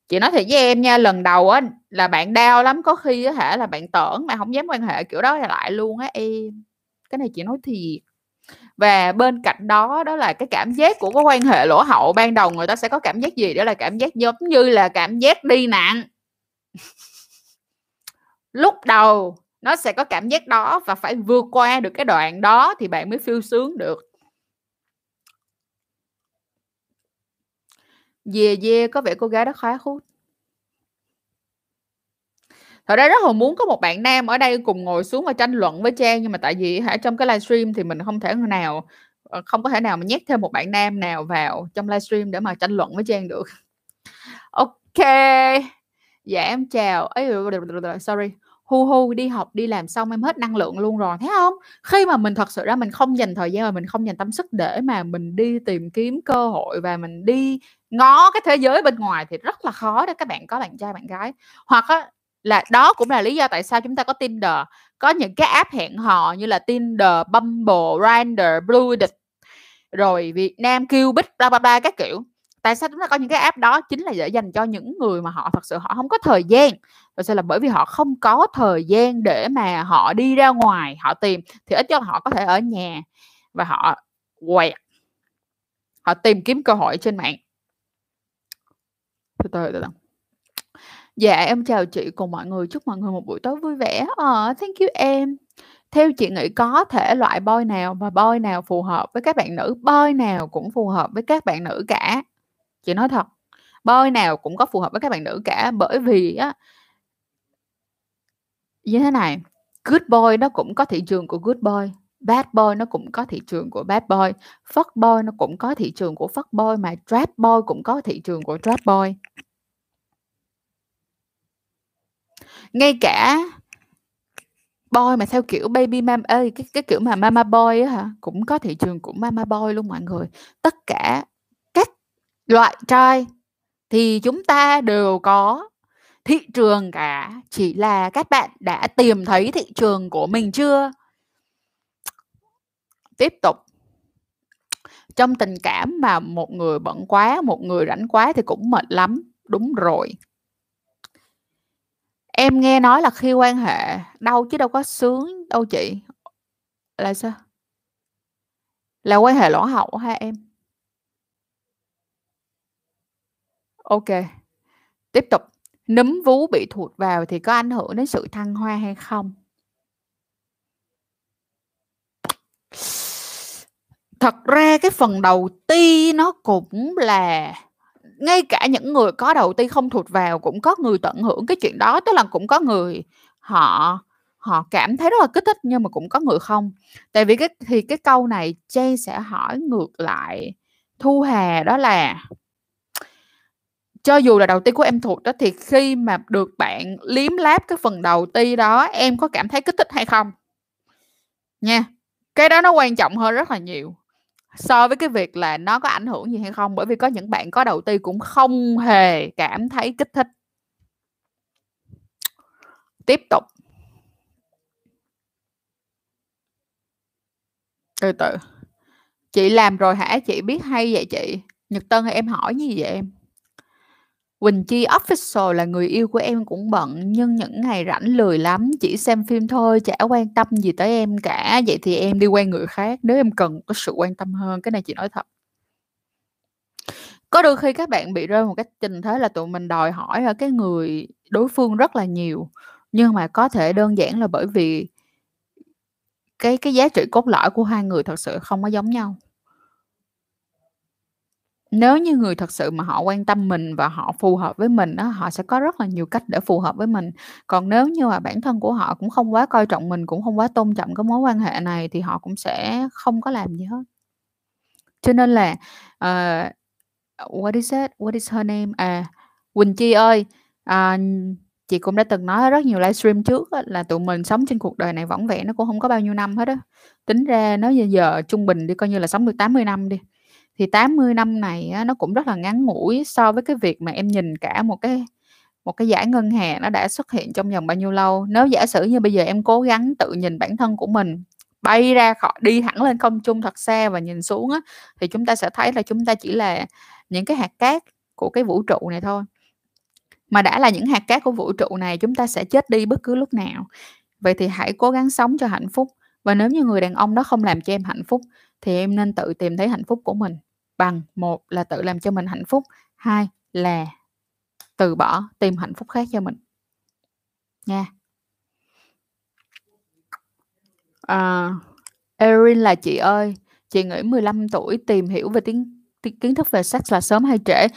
Speaker 1: Chị nói thiệt với em nha, lần đầu á là bạn đau lắm, có khi á hả là bạn tưởng bạn không dám quan hệ kiểu đó lại luôn á em. Cái này chị nói thiệt. Và bên cạnh đó, đó là cái cảm giác của cái quan hệ lỗ hậu ban đầu người ta sẽ có cảm giác gì? Đó là cảm giác giống như là cảm giác đi nặng. Lúc đầu nó sẽ có cảm giác đó và phải vượt qua được cái đoạn đó thì bạn mới phiêu sướng được. Yeah, yeah, có vẻ cô gái đó khá hút. Thật ra rất là muốn có một bạn nam ở đây cùng ngồi xuống và tranh luận với Trang, nhưng mà tại vì hả trong cái livestream thì mình không thể nào ờ, không có thể nào mà nhét thêm một bạn nam nào vào trong livestream để mà tranh luận với Trang được. Ok. Dạ em chào ấy, sorry. Hu hu, đi học, đi làm xong em hết năng lượng luôn rồi, thấy không Khi mà mình thật sự ra mình không dành thời gian và mình không dành tâm sức để mà mình đi tìm kiếm cơ hội và mình đi ngó cái thế giới bên ngoài thì rất là khó để các bạn có bạn trai bạn gái. Hoặc á là đó cũng là lý do tại sao chúng ta có Tinder, có những cái app hẹn hò như là Tinder, Bumble, Grindr, Blue rồi Việt Nam Cupid, bla, bla, bla các kiểu. Tại sao chúng ta có những cái app đó? Chính là để dành cho những người mà họ thật sự họ không có thời gian. Thật sự là bởi vì họ không có thời gian để mà họ đi ra ngoài họ tìm, thì ít nhất là họ có thể ở nhà và họ quẹt. Họ tìm kiếm cơ hội trên mạng. Từ từ, từ từ. Dạ, em chào chị cùng mọi người, chúc mọi người một buổi tối vui vẻ. Ờ, thank you em. Theo chị nghĩ có thể loại boy nào và boy nào phù hợp với các bạn nữ? Boy nào cũng phù hợp với các bạn nữ cả. Chị nói thật, bơi nào cũng có phù hợp với các bạn nữ cả, bởi vì á như thế này, good boy nó cũng có thị trường của good boy, bad boy nó cũng có thị trường của bad boy, fuck boy nó cũng có thị trường của fuck boy, mà trap boy cũng có thị trường của trap boy. Ngay cả boy mà theo kiểu baby mam ơi cái cái kiểu mà mama boy á hả, cũng có thị trường của mama boy luôn mọi người. Tất cả loại trai thì chúng ta đều có thị trường cả, chỉ là các bạn đã tìm thấy thị trường của mình chưa? Tiếp tục. Trong tình cảm mà một người bận quá, một người rảnh quá thì cũng mệt lắm. Đúng rồi. Em nghe nói là khi quan hệ đâu chứ đâu có sướng đâu chị. Là sao? Là quan hệ lỗ hậu hay em? OK. Tiếp tục. Núm vú bị thụt vào thì có ảnh hưởng đến sự thăng hoa hay không? thật ra cái phần đầu ti nó cũng là ngay cả những người có đầu ti không thụt vào cũng có người tận hưởng cái chuyện đó, tức là cũng có người họ họ cảm thấy rất là kích thích nhưng mà cũng có người không. Tại vì cái thì cái câu này Jay sẽ hỏi ngược lại Thu Hà đó là cho dù là đầu ti của em thuộc đó, thì khi mà được bạn liếm láp cái phần đầu ti đó, em có cảm thấy kích thích hay không? Nha. Cái đó nó quan trọng hơn rất là nhiều. So với cái việc là nó có ảnh hưởng gì hay không, bởi vì có những bạn có đầu ti cũng không hề cảm thấy kích thích. Tiếp tục. Từ từ. Chị làm rồi hả? Chị biết hay vậy chị? Nhật tân hay em hỏi như vậy em. Quỳnh Chi Official là người yêu của em cũng bận nhưng những ngày rảnh lười lắm, chỉ xem phim thôi, chả quan tâm gì tới em cả. Vậy thì em đi quen người khác nếu em cần có sự quan tâm hơn, cái này chị nói thật. Có đôi khi các bạn bị rơi một cái tình thế là tụi mình đòi hỏi ở cái người đối phương rất là nhiều, nhưng mà có thể đơn giản là bởi vì cái cái giá trị cốt lõi của hai người thật sự không có giống nhau. Nếu như người thật sự mà họ quan tâm mình và họ phù hợp với mình đó họ sẽ có rất là nhiều cách để phù hợp với mình. Còn nếu như mà bản thân của họ cũng không quá coi trọng mình, cũng không quá tôn trọng cái mối quan hệ này thì họ cũng sẽ không có làm gì hết. Cho nên là, uh, what is that What is her name? À, Quỳnh Chi ơi, à, chị cũng đã từng nói rất nhiều livestream trước á, là tụi mình sống trên cuộc đời này vỏn vẹn nó cũng không có bao nhiêu năm hết á. Tính ra nó giờ, giờ trung bình đi coi như là sống được 80 năm đi thì 80 năm này á, nó cũng rất là ngắn ngủi so với cái việc mà em nhìn cả một cái một cái giải ngân hàng nó đã xuất hiện trong vòng bao nhiêu lâu. Nếu giả sử như bây giờ em cố gắng tự nhìn bản thân của mình bay ra khỏi đi hẳn lên không trung thật xa và nhìn xuống á, thì chúng ta sẽ thấy là chúng ta chỉ là những cái hạt cát của cái vũ trụ này thôi. Mà đã là những hạt cát của vũ trụ này chúng ta sẽ chết đi bất cứ lúc nào. Vậy thì hãy cố gắng sống cho hạnh phúc. Và nếu như người đàn ông đó không làm cho em hạnh phúc thì em nên tự tìm thấy hạnh phúc của mình. Bằng một là tự làm cho mình hạnh phúc hai là từ bỏ tìm hạnh phúc khác cho mình. Nha. À, Erin là chị ơi chị nghĩ 15 tuổi tìm hiểu về tiếng, kiến thức về sex là sớm hay trễ?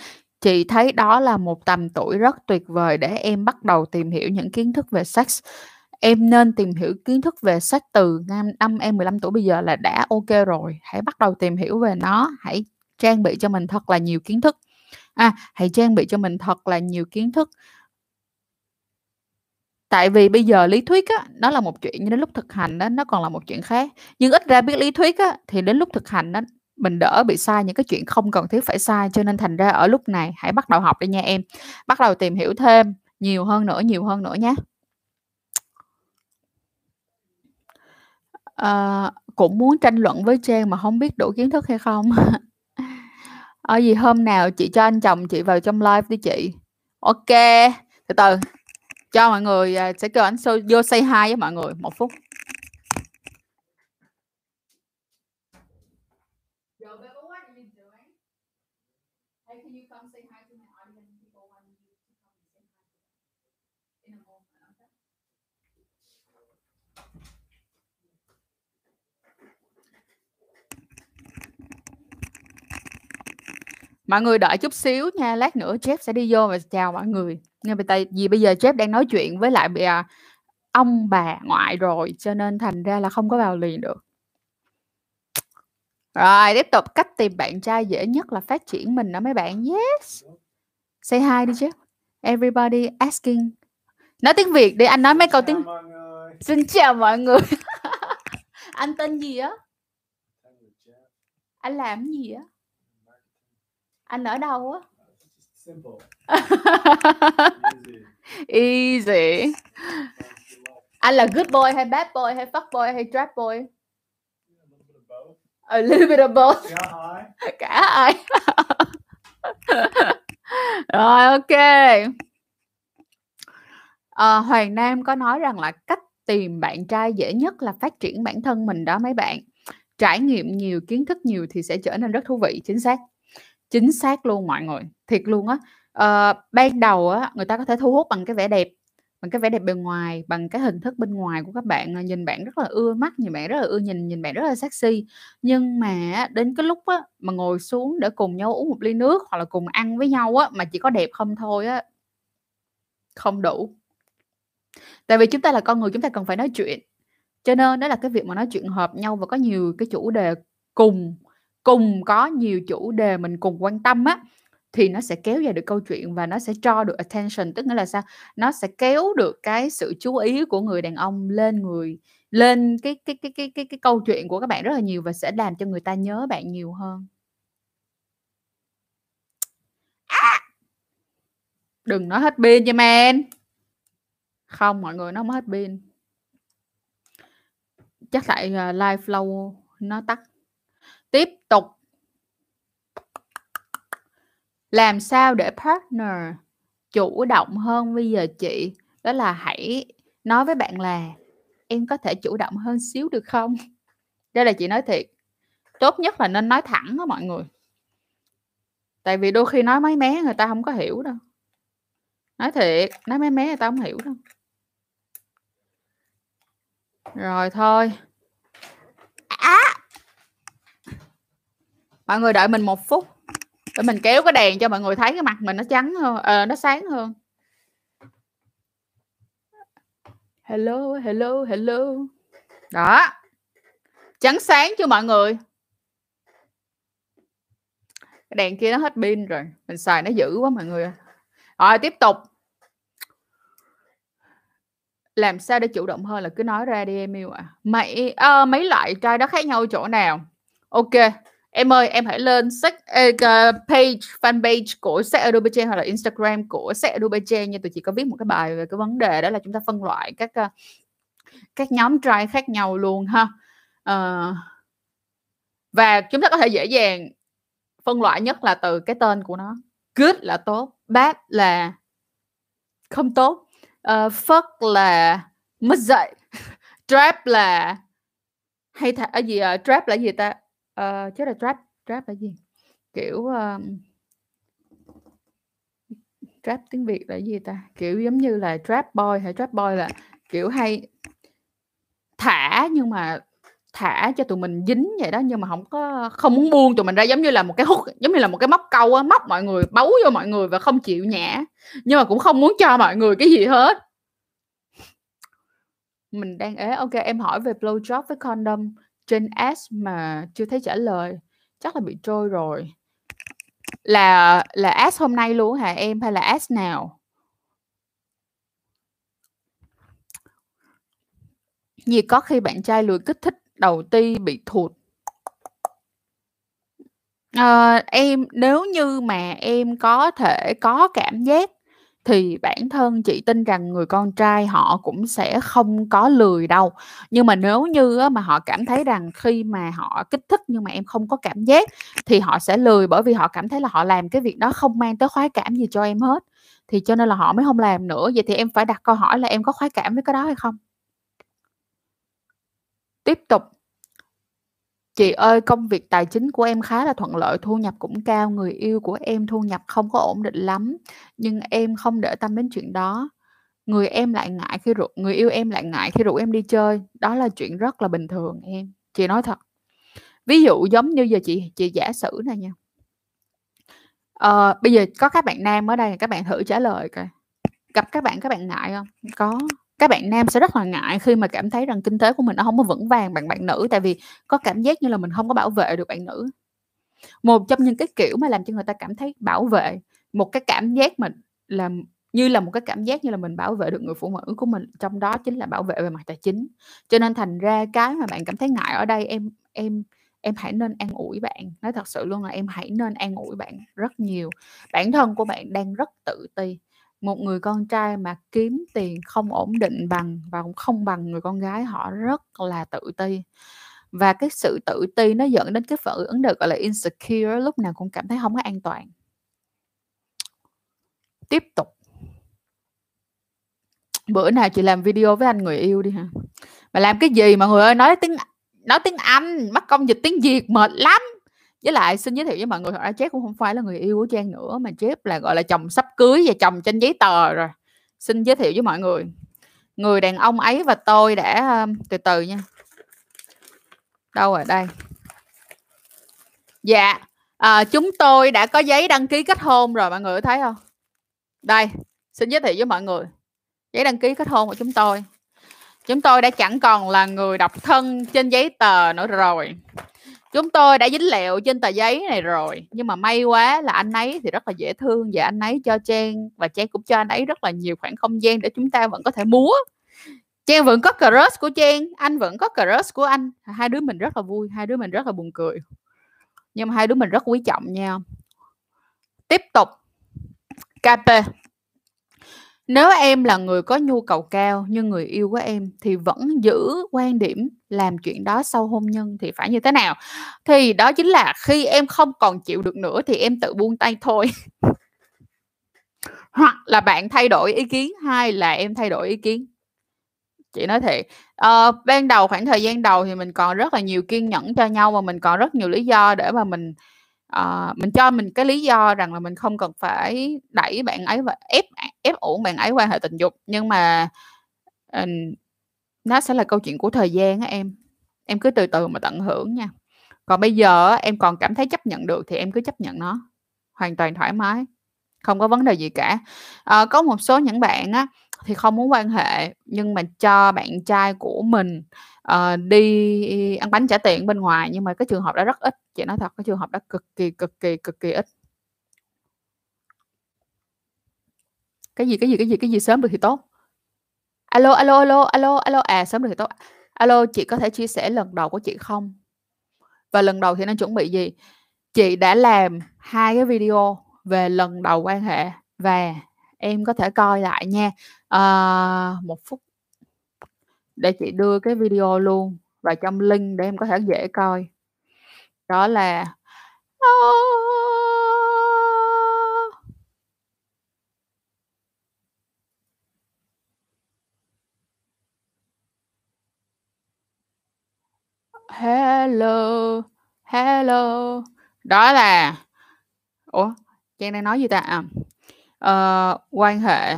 Speaker 1: Chị thấy đó là một tầm tuổi rất tuyệt vời để em bắt đầu tìm hiểu những kiến thức về sex em nên tìm hiểu kiến thức về sách từ năm năm em 15 tuổi bây giờ là đã ok rồi. Hãy bắt đầu tìm hiểu về nó. Hãy trang bị cho mình thật là nhiều kiến thức. À hãy trang bị cho mình thật là nhiều kiến thức. Tại vì bây giờ lý thuyết á, nó là một chuyện, nhưng đến lúc thực hành đó nó còn là một chuyện khác. Nhưng ít ra biết lý thuyết á, thì đến lúc thực hành đó mình đỡ bị sai những cái chuyện không cần thiết phải sai. Cho nên thành ra ở lúc này, hãy bắt đầu học đi nha em. Bắt đầu tìm hiểu thêm, nhiều hơn nữa, nhiều hơn nữa nhé. Ờ, cũng muốn tranh luận với Trang mà không biết đủ kiến thức hay không. Ờ, gì hôm nào chị cho anh chồng chị vào trong live đi chị. OK, từ từ. Cho mọi người, à, sẽ kêu ảnh xô vô say hi với mọi người, một phút. Mọi người đợi chút xíu nha, lát nữa Jeff sẽ đi vô và chào mọi người. Nhưng mà tại vì bây giờ Jeff đang nói chuyện với lại à, ông bà ngoại rồi, cho nên thành ra là không có vào liền được. Rồi, tiếp tục cách tìm bạn trai dễ nhất là phát triển mình đó mấy bạn. Yes. Say hi đi Jeff. Everybody asking. Nói tiếng Việt đi, anh nói mấy câu tiếng. Xin chào mọi người. anh tên gì á? Anh làm gì á? Anh ở đâu á? Easy. Anh là good boy hay bad boy hay fuck boy hay trap boy? A little bit of both. Cả hai. Rồi ok. À, Hoàng Nam có nói rằng là cách tìm bạn trai dễ nhất là phát triển bản thân mình đó mấy bạn. Trải nghiệm nhiều, kiến thức nhiều thì sẽ trở nên rất thú vị, chính xác. Chính xác luôn mọi người, thiệt luôn á. à, ban đầu á, người ta có thể thu hút bằng cái vẻ đẹp, bằng cái vẻ đẹp bề ngoài, bằng cái hình thức bên ngoài của các bạn, à, nhìn bạn rất là ưa mắt, nhìn bạn rất là ưa nhìn, nhìn bạn rất là sexy. Nhưng mà đến cái lúc á, mà ngồi xuống để cùng nhau uống một ly nước hoặc là cùng ăn với nhau á, mà chỉ có đẹp không thôi á không đủ. Tại vì chúng ta là con người, chúng ta cần phải nói chuyện. Cho nên đó là cái việc mà nói chuyện hợp nhau và có nhiều cái chủ đề cùng cùng có nhiều chủ đề mình cùng quan tâm á, thì nó sẽ kéo dài được câu chuyện và nó sẽ cho được attention, tức nghĩa là sao? Nó sẽ kéo được cái sự chú ý của người đàn ông lên người lên cái cái cái cái cái cái câu chuyện của các bạn rất là nhiều và sẽ làm cho người ta nhớ bạn nhiều hơn. À! Đừng nói hết pin nha men Không, mọi người nó mới hết pin. Chắc tại, à, live flow nó tắt. Tiếp tục. Làm sao để partner chủ động hơn bây giờ chị? Đó là hãy nói với bạn là "Em có thể chủ động hơn xíu được không?" Đây là chị nói thiệt. Tốt nhất là nên nói thẳng đó mọi người. Tại vì đôi khi nói mấy mé người ta không có hiểu đâu. Nói thiệt, nói mấy mé người ta không hiểu đâu. Rồi thôi. Á! Mọi người đợi mình một phút. Để mình kéo cái đèn cho mọi người thấy cái mặt mình nó trắng hơn, à, nó sáng hơn. Hello, hello, hello. Đó. Trắng sáng chưa mọi người? Cái đèn kia nó hết pin rồi, mình xài nó dữ quá mọi người. Rồi tiếp tục. Làm sao để chủ động hơn là cứ nói ra đi em yêu ạ. À. mấy uh, ờ, mấy loại trai đó khác nhau chỗ nào? OK, em ơi, em hãy lên sách uh, ờ, page, fanpage của Sex Education hoặc là Instagram của Sex Education nha. Tụi chị có viết một cái bài về cái vấn đề đó là chúng ta phân loại các, uh, các nhóm trai khác nhau luôn ha. uh, Và chúng ta có thể dễ dàng phân loại nhất là từ cái tên của nó. Good là tốt, bad là không tốt, uh, fuck là mất dạy, trap là hay thả ở gì, uh, trap là gì ta? Ờ, chắc là trap trap là gì? Kiểu, uh, Trap tiếng Việt là gì ta? Kiểu, giống như là trap boy hay Trap boy là, kiểu, hay thả nhưng mà thả cho tụi mình dính vậy đó, nhưng mà không có không muốn buông tụi mình ra, giống như là một cái hút giống như là một cái móc câu á, móc mọi người, bấu vô mọi người và không chịu nhả, nhưng mà cũng không muốn cho mọi người cái gì hết. Mình đang ế, OK, em hỏi về blowjob với condom trên S mà chưa thấy trả lời, chắc là bị trôi rồi. Là là S hôm nay luôn hả em hay là S nào? Vì có khi bạn trai lười kích thích đầu ti bị thụt. à, em nếu như mà em có thể có cảm giác thì bản thân chị tin rằng người con trai họ cũng sẽ không có lười đâu. Nhưng mà nếu như mà họ cảm thấy rằng khi mà họ kích thích nhưng mà em không có cảm giác thì họ sẽ lười, bởi vì họ cảm thấy là họ làm cái việc đó không mang tới khoái cảm gì cho em hết. Thì cho nên là họ mới không làm nữa. Vậy thì em phải đặt câu hỏi là em có khoái cảm với cái đó hay không? Tiếp tục. Chị ơi, công việc tài chính của em khá là thuận lợi, thu nhập cũng cao, người yêu của em thu nhập không có ổn định lắm, nhưng em không để tâm đến chuyện đó. Người em lại ngại khi rủ người yêu em lại ngại khi rủ em đi chơi, đó là chuyện rất là bình thường em, chị nói thật. Ví dụ giống như giờ chị chị giả sử này nha. Ờ, bây giờ có các bạn nam ở đây, các bạn thử trả lời coi. Gặp các bạn các bạn ngại không Có các bạn nam sẽ rất là ngại khi mà cảm thấy rằng kinh tế của mình nó không có vững vàng bằng bạn nữ, tại vì có cảm giác như là mình không có bảo vệ được bạn nữ. Một trong những cái kiểu mà làm cho người ta cảm thấy bảo vệ, một cái cảm giác mà làm như là một cái cảm giác như là mình bảo vệ được người phụ nữ của mình, trong đó chính là bảo vệ về mặt tài chính. Cho nên thành ra cái mà bạn cảm thấy ngại ở đây em em em hãy nên an ủi bạn, nói thật sự luôn là em hãy nên an ủi bạn rất nhiều. Bản thân của bạn đang rất tự ti. Một người con trai mà kiếm tiền không ổn định bằng và cũng không bằng người con gái, họ rất là tự ti. Và cái sự tự ti nó dẫn đến cái phản ứng được gọi là insecure, lúc nào cũng cảm thấy không có an toàn. Tiếp tục. Bữa nào chị làm video với anh người yêu đi hả Mà làm cái gì mọi người ơi, nói tiếng nói tiếng Anh, mất công dịch tiếng Việt mệt lắm. Với lại xin giới thiệu với mọi người, thật ra Jeff cũng không phải là người yêu của Trang nữa, mà Jeff là, gọi là, chồng sắp cưới và chồng trên giấy tờ rồi. xin giới thiệu với mọi người. Người đàn ông ấy và tôi đã um, từ từ nha. Đâu rồi? Đây. Dạ. À, chúng tôi đã có giấy đăng ký kết hôn rồi mọi người thấy không? Đây. Xin giới thiệu với mọi người. Giấy đăng ký kết hôn của chúng tôi. Chúng tôi đã chẳng còn là người độc thân trên giấy tờ nữa rồi chúng tôi đã dính lẹo trên tờ giấy này rồi, nhưng mà may quá là anh ấy thì rất là dễ thương và anh ấy cho trang và trang cũng cho anh ấy rất là nhiều khoảng không gian để chúng ta vẫn có thể múa. Trang vẫn có crush của trang, anh vẫn có crush của anh. Hai đứa mình rất là vui, hai đứa mình rất là buồn cười. Nhưng mà hai đứa mình rất quý trọng nhau tiếp tục. KP nếu em là người có nhu cầu cao nhưng người yêu của em thì vẫn giữ quan điểm làm chuyện đó sau hôn nhân thì phải như thế nào? Thì đó chính là khi em không còn chịu được nữa thì em tự buông tay thôi. Hoặc là bạn thay đổi ý kiến, hai là em thay đổi ý kiến. Chị nói thiệt, ờ, ban đầu khoảng thời gian đầu thì mình còn rất là nhiều kiên nhẫn cho nhau và mình còn rất nhiều lý do để mà mình ờ, mình cho mình cái lý do rằng là mình không cần phải đẩy bạn ấy và ép ép uổng bạn ấy quan hệ tình dục nhưng mà nó sẽ là câu chuyện của thời gian á em. Em cứ từ từ mà tận hưởng nha. Còn bây giờ em còn cảm thấy chấp nhận được thì em cứ chấp nhận nó hoàn toàn thoải mái không có vấn đề gì cả. À, có một số những bạn á thì không muốn quan hệ nhưng mà cho bạn trai của mình uh, đi ăn bánh trả tiền bên ngoài nhưng mà cái trường hợp đó rất ít. Chị nói thật cái trường hợp đó cực kỳ cực kỳ cực kỳ ít. Cái gì cái gì cái gì cái gì sớm được thì tốt alo alo alo alo alo. À sớm được thì tốt. Alo chị có thể chia sẻ lần đầu của chị không? Và lần đầu thì nên chuẩn bị gì? Chị đã làm hai cái video về lần đầu quan hệ và em có thể coi lại nha. À, một phút để chị đưa cái video luôn và trong link để em có thể dễ coi. Đó là hello hello. Đó là ủa trang đang nói gì ta? À ờ, quan hệ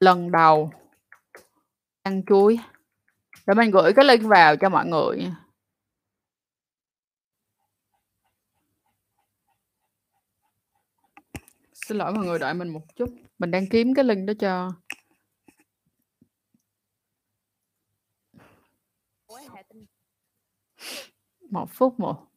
Speaker 1: lần đầu. Ăn chuối. Để mình gửi cái link vào cho mọi người. Xin lỗi mọi người đợi mình một chút. Mình đang kiếm cái link đó cho. Một phút một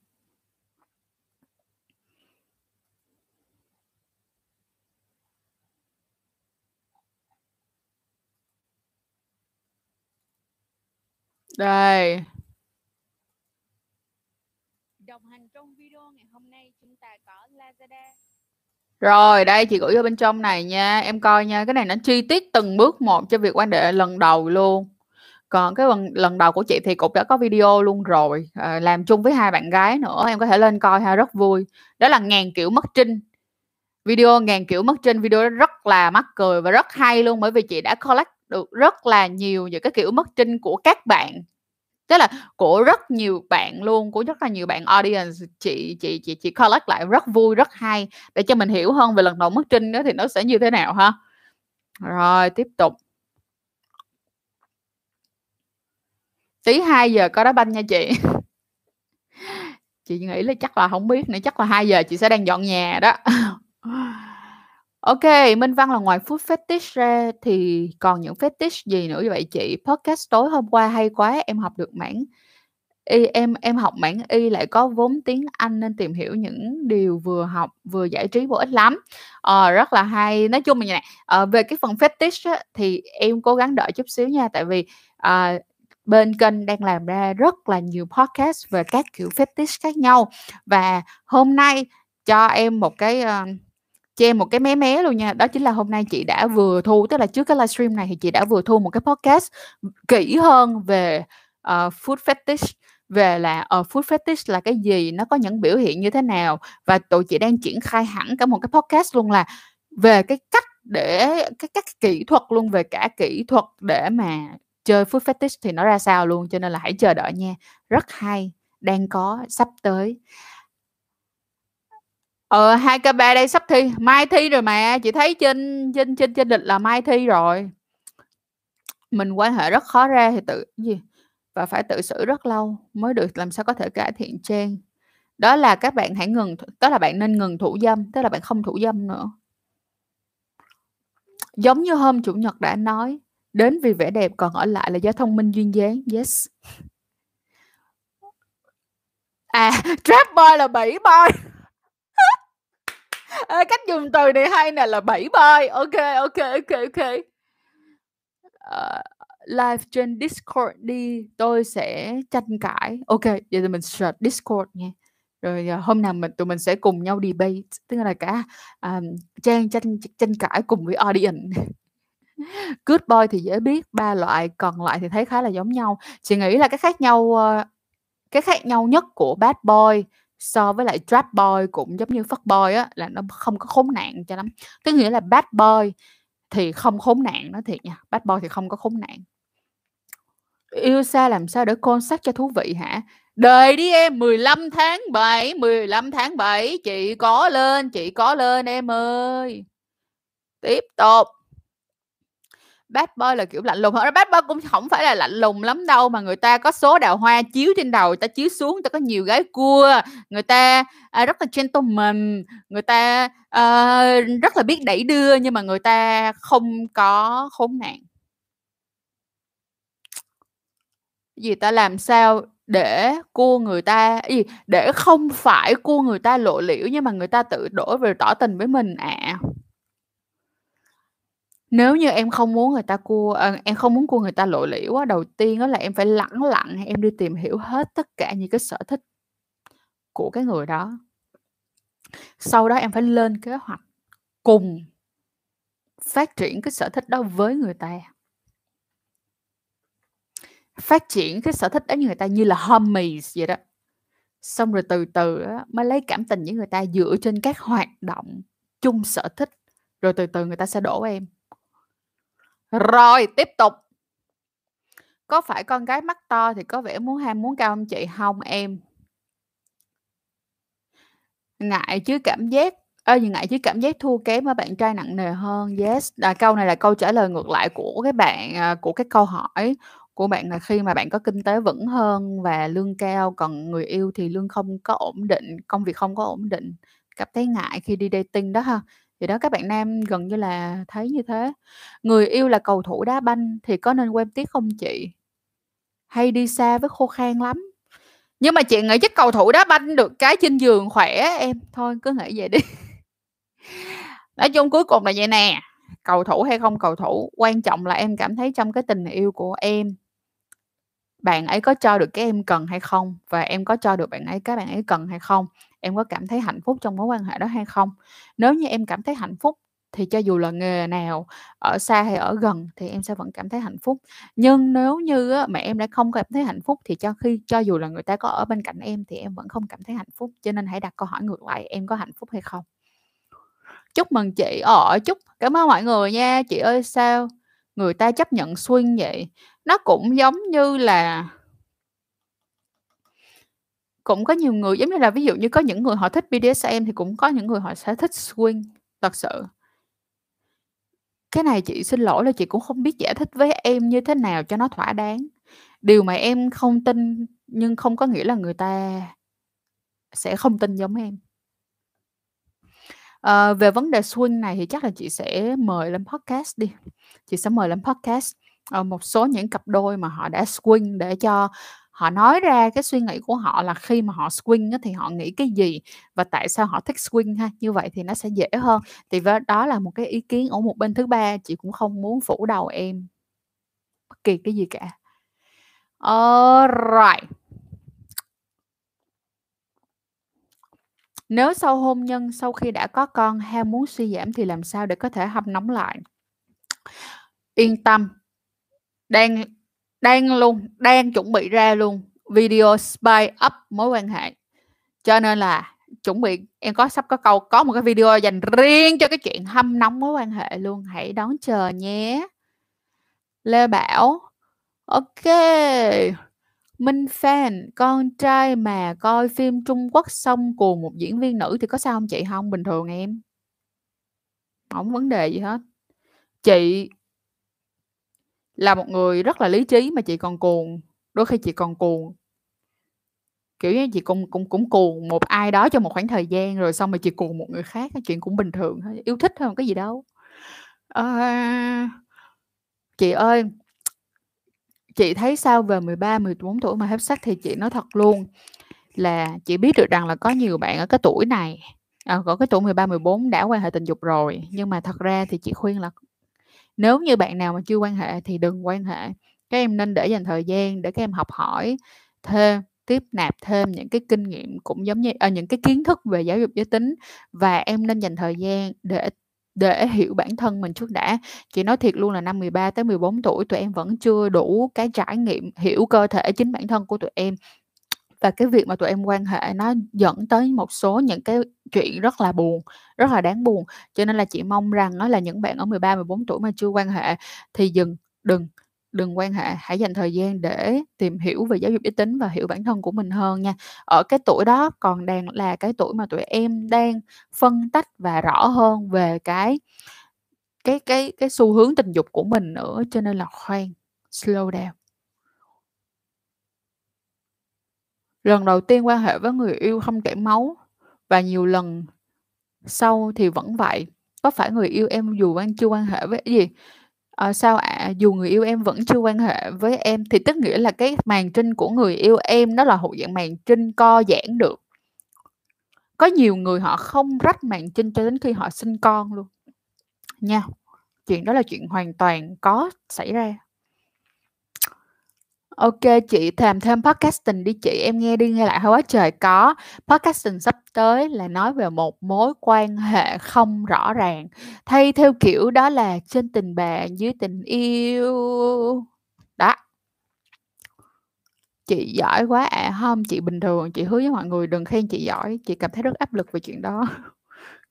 Speaker 1: Đây. Đồng hành trong video ngày hôm nay chúng ta có Lazada. Rồi, đây chị gửi ở bên trong này nha, em coi nha, cái này nó chi tiết từng bước một cho việc quan hệ lần đầu luôn. Còn cái lần lần đầu của chị thì cũng đã có video luôn rồi, à, làm chung với hai bạn gái nữa, em có thể lên coi ha, rất vui. Đó là ngàn kiểu mất trinh. Video ngàn kiểu mất trinh, video đó rất là mắc cười và rất hay luôn bởi vì chị đã collect được rất là nhiều những cái kiểu mất trinh của các bạn. Tức là của rất nhiều bạn luôn của rất là nhiều bạn audience. Chị chị chị chị collect lại rất vui rất hay. Để cho mình hiểu hơn về lần đầu mất trinh đó thì nó sẽ như thế nào ha. Rồi tiếp tục. Tí 2 giờ có đá banh nha chị chị nghĩ là chắc là không biết nữa chắc là 2 giờ chị sẽ đang dọn nhà đó OK, Minh Văn là ngoài food fetish ra thì còn những fetish gì nữa vậy chị? Podcast tối hôm qua hay quá, em học được mảng y em em học mảng y lại có vốn tiếng Anh nên tìm hiểu những điều vừa học vừa giải trí bổ ích lắm. Ờ, rất là hay. Nói chung là như này, ờ, về cái phần fetish á, thì em cố gắng đợi chút xíu nha, tại vì, à, bên kênh đang làm ra rất là nhiều podcast về các kiểu fetish khác nhau. Và hôm nay cho em một cái, uh, cho em một cái mé mé luôn nha, đó chính là hôm nay chị đã vừa thu tức là trước cái livestream này thì chị đã vừa thu một cái podcast kỹ hơn về, uh, food fetish, về là, ờ, food fetish là cái gì, nó có những biểu hiện như thế nào. Và tụi chị đang triển khai hẳn cả một cái podcast luôn là về cái cách để cái cách kỹ thuật luôn, về cả kỹ thuật để mà chơi food fetish thì nó ra sao luôn, cho nên là hãy chờ đợi nha, rất hay, đang có, sắp tới. Ờ, hai k ba đây sắp thi, mai thi rồi mà, chị thấy trên trên trên trên lịch là mai thi rồi. Mình quan hệ rất khó ra thì tự gì? Và phải tự xử rất lâu mới được làm sao có thể cải thiện trang. Đó là các bạn hãy ngừng tức là bạn nên ngừng thủ dâm, tức là bạn không thủ dâm nữa. Giống như hôm Chủ nhật đã nói, đến vì vẻ đẹp còn ở lại là do thông minh duyên dáng. Yes. À, trap boy là bảy boy. à, cách dùng từ này hay nè là bẫy boy. Ok, ok, ok, ok. Uh, live trên Discord đi, tôi sẽ tranh cãi. Ok, vậy thì mình search Discord nha. Rồi ờ, hôm nào mình tụi mình sẽ cùng nhau debate, tức là cả um, trang tranh tranh cãi cùng với audience. Good boy thì dễ biết, ba loại còn lại thì thấy khá là giống nhau. Chị nghĩ là cái khác nhau ờ, cái khác nhau nhất của bad boy so với lại trap boy cũng giống như fuck boy á là nó không có khốn nạn cho lắm. Cái nghĩa là bad boy thì không khốn nạn nó thiệt nha, bad boy thì không có khốn nạn. Yêu xa làm sao để con sắc cho thú vị hả? Đời đi em 15 tháng 7, 15 tháng 7 chị có lên, chị có lên em ơi. Tiếp tục. Bad boy là kiểu lạnh lùng hơn. Bad boy cũng không phải là lạnh lùng lắm đâu mà người ta có số đào hoa chiếu trên đầu, người ta chiếu xuống, người ta có nhiều gái cua, người ta à, rất là gentleman, người ta à, rất là biết đẩy đưa nhưng mà người ta không có khốn nạn. Gì ta làm sao để cua người ta gì để không phải cua người ta lộ liễu nhưng mà người ta tự đổi về tỏ tình với mình ạ. À. Nếu như em không muốn người ta cua ờ, em không muốn cua người ta lộ liễu á, đầu tiên đó là em phải lẳng lặng, em đi tìm hiểu hết tất cả những cái sở thích của cái người đó. Sau đó em phải lên kế hoạch cùng phát triển cái sở thích đó với người ta. Phát triển cái sở thích đó như người ta như là homies vậy đó. Xong rồi từ từ á, mới lấy cảm tình với người ta dựa trên các hoạt động chung sở thích, rồi từ từ người ta sẽ đổ em. Rồi, tiếp tục. Có phải con gái mắt to thì có vẻ muốn ham muốn cao không chị? không em. Ngại chứ cảm giác ơ, ngại chứ cảm giác thua kém ở bạn trai nặng nề hơn. Yes, à, câu này là câu trả lời ngược lại của cái bạn, à, của cái câu hỏi của bạn là khi mà bạn có kinh tế vững hơn và lương cao, còn người yêu thì lương không có ổn định, công việc không có ổn định, cảm thấy ngại khi đi dating đó ha. Thì đó các bạn nam gần như là thấy như thế. Người yêu là cầu thủ đá banh thì có nên quen tiếc không chị? Hay đi xa với khô khan lắm? Nhưng mà chị nghĩ chắc cầu thủ đá banh được cái trên giường khỏe em. Thôi cứ nghĩ vậy đi. Nói chung cuối cùng là vậy nè, cầu thủ hay không cầu thủ, quan trọng là em cảm thấy trong cái tình yêu của em bạn ấy có cho được cái em cần hay không và em có cho được bạn ấy cái bạn ấy cần hay không em có cảm thấy hạnh phúc trong mối quan hệ đó hay không? Nếu như em cảm thấy hạnh phúc, thì cho dù là nghề nào, ở xa hay ở gần, thì em sẽ vẫn cảm thấy hạnh phúc. Nhưng nếu như mà em đã không cảm thấy hạnh phúc, thì cho khi, cho dù là người ta có ở bên cạnh em, thì em vẫn không cảm thấy hạnh phúc. Cho nên hãy đặt câu hỏi ngược lại, em có hạnh phúc hay không? Chúc mừng chị. Ở chúc, cảm ơn mọi người nha. Chị ơi, sao người ta chấp nhận xuyên vậy? Nó cũng giống như là cũng có nhiều người giống như là ví dụ như có những người họ thích BDSM thì cũng có những người họ sẽ thích swing, thật sự. Cái này chị xin lỗi là chị cũng không biết giải thích với em như thế nào cho nó thỏa đáng. Điều mà em không tin nhưng không có nghĩa là người ta sẽ không tin giống em. à, về vấn đề swing này thì chắc là chị sẽ mời lên podcast đi. Chị sẽ mời lên podcast, ờ, một số những cặp đôi mà họ đã swing để cho họ nói ra cái suy nghĩ của họ là khi mà họ swing thì họ nghĩ cái gì và tại sao họ thích swing ha. Như vậy thì nó sẽ dễ hơn. Thì đó là một cái ý kiến ở một bên thứ ba, chị cũng không muốn phủ đầu em bất kỳ cái gì cả. Alright. Nếu sau hôn nhân, sau khi đã có con, ham muốn suy giảm thì làm sao để có thể hâm nóng lại? Yên tâm. Đang đang luôn, đang chuẩn bị ra luôn video spy up mối quan hệ. Cho nên là chuẩn bị em có sắp có câu có một cái video dành riêng cho cái chuyện hâm nóng mối quan hệ luôn, hãy đón chờ nhé. Lê Bảo. Ok. Minh fan con trai mà coi phim Trung Quốc xong cùng một diễn viên nữ thì có sao không chị? không bình thường em. không vấn đề gì hết. Chị là một người rất là lý trí mà chị còn cuồng, đôi khi chị còn cuồng. Kiểu như, chị cũng cũng cũng cuồng một ai đó trong một khoảng thời gian rồi xong rồi chị cuồng một người khác, chuyện cũng bình thường thôi, yêu thích thôi, cái gì đâu. à, chị ơi chị thấy sao về 13, 14 tuổi mà hấp sắc? Thì chị nói thật luôn là chị biết được rằng là có nhiều bạn ở cái tuổi này, à, ở cái tuổi 13, 14 đã quan hệ tình dục rồi, nhưng mà thật ra thì chị khuyên là nếu như bạn nào mà chưa quan hệ thì đừng quan hệ. Các em nên để dành thời gian để các em học hỏi thêm, tiếp nạp thêm những cái kinh nghiệm cũng giống như à, những cái kiến thức về giáo dục giới tính và em nên dành thời gian để để hiểu bản thân mình trước đã. Chị nói thiệt luôn là năm 13 tới 14 tuổi tụi em vẫn chưa đủ cái trải nghiệm hiểu cơ thể chính bản thân của tụi em. Và cái việc mà tụi em quan hệ nó dẫn tới một số những cái chuyện rất là buồn, rất là đáng buồn. Cho nên là chị mong rằng đó là những bạn ở 13, 14 tuổi mà chưa quan hệ thì dừng, đừng đừng quan hệ, hãy dành thời gian để tìm hiểu về giáo dục giới tính và hiểu bản thân của mình hơn nha. Ở cái tuổi đó còn đang là cái tuổi mà tụi em đang phân tách và rõ hơn về cái cái cái cái xu hướng tình dục của mình nữa, cho nên là khoan, slow down. Lần đầu tiên quan hệ với người yêu không chảy máu và nhiều lần sau thì vẫn vậy. Có phải người yêu em dù quan chưa quan hệ với gì? à, sao ạ? À? Dù người yêu em vẫn chưa quan hệ với em thì tức nghĩa là cái màng trinh của người yêu em nó là thuộc dạng màng trinh co giãn được. Có nhiều người họ không rách màng trinh cho đến khi họ sinh con luôn. Nha. Chuyện đó là chuyện hoàn toàn có xảy ra. OK, chị làm thêm podcasting đi chị, em nghe đi nghe lại quá trời. Có, podcasting sắp tới là nói về một mối quan hệ không rõ ràng, thay theo kiểu đó là trên tình bạn, dưới tình yêu. Đó. Chị giỏi quá ạ, à. Không chị bình thường, chị hứa với mọi người đừng khen chị giỏi, chị cảm thấy rất áp lực về chuyện đó.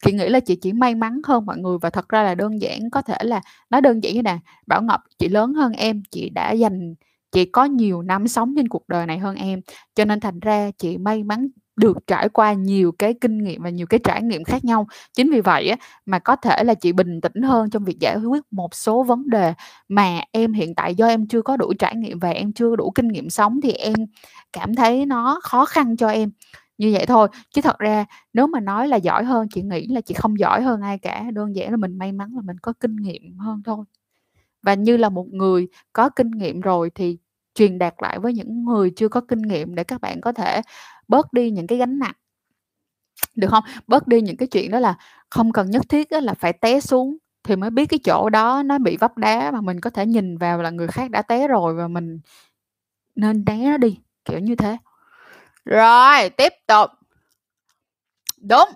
Speaker 1: Chị nghĩ là chị chỉ may mắn hơn mọi người và thật ra là đơn giản có thể là nói đơn giản như nè, Bảo Ngọc chị lớn hơn em, chị đã dành chị có nhiều năm sống trên cuộc đời này hơn em, cho nên thành ra chị may mắn được trải qua nhiều cái kinh nghiệm và nhiều cái trải nghiệm khác nhau. Chính vì vậy á, mà có thể là chị bình tĩnh hơn trong việc giải quyết một số vấn đề mà em hiện tại do em chưa có đủ trải nghiệm và em chưa đủ kinh nghiệm sống thì em cảm thấy nó khó khăn cho em. Như vậy thôi, chứ thật ra nếu mà nói là giỏi hơn, chị nghĩ là chị không giỏi hơn ai cả, đơn giản là mình may mắn là mình có kinh nghiệm hơn thôi. Và như là một người có kinh nghiệm rồi thì truyền đạt lại với những người chưa có kinh nghiệm để các bạn có thể bớt đi những cái gánh nặng. Được không Bớt đi những cái chuyện đó là không cần nhất thiết là phải té xuống thì mới biết cái chỗ đó nó bị vấp đá, mà mình có thể nhìn vào là người khác đã té rồi và mình nên té nó đi, kiểu như thế. Rồi, tiếp tục. Đúng,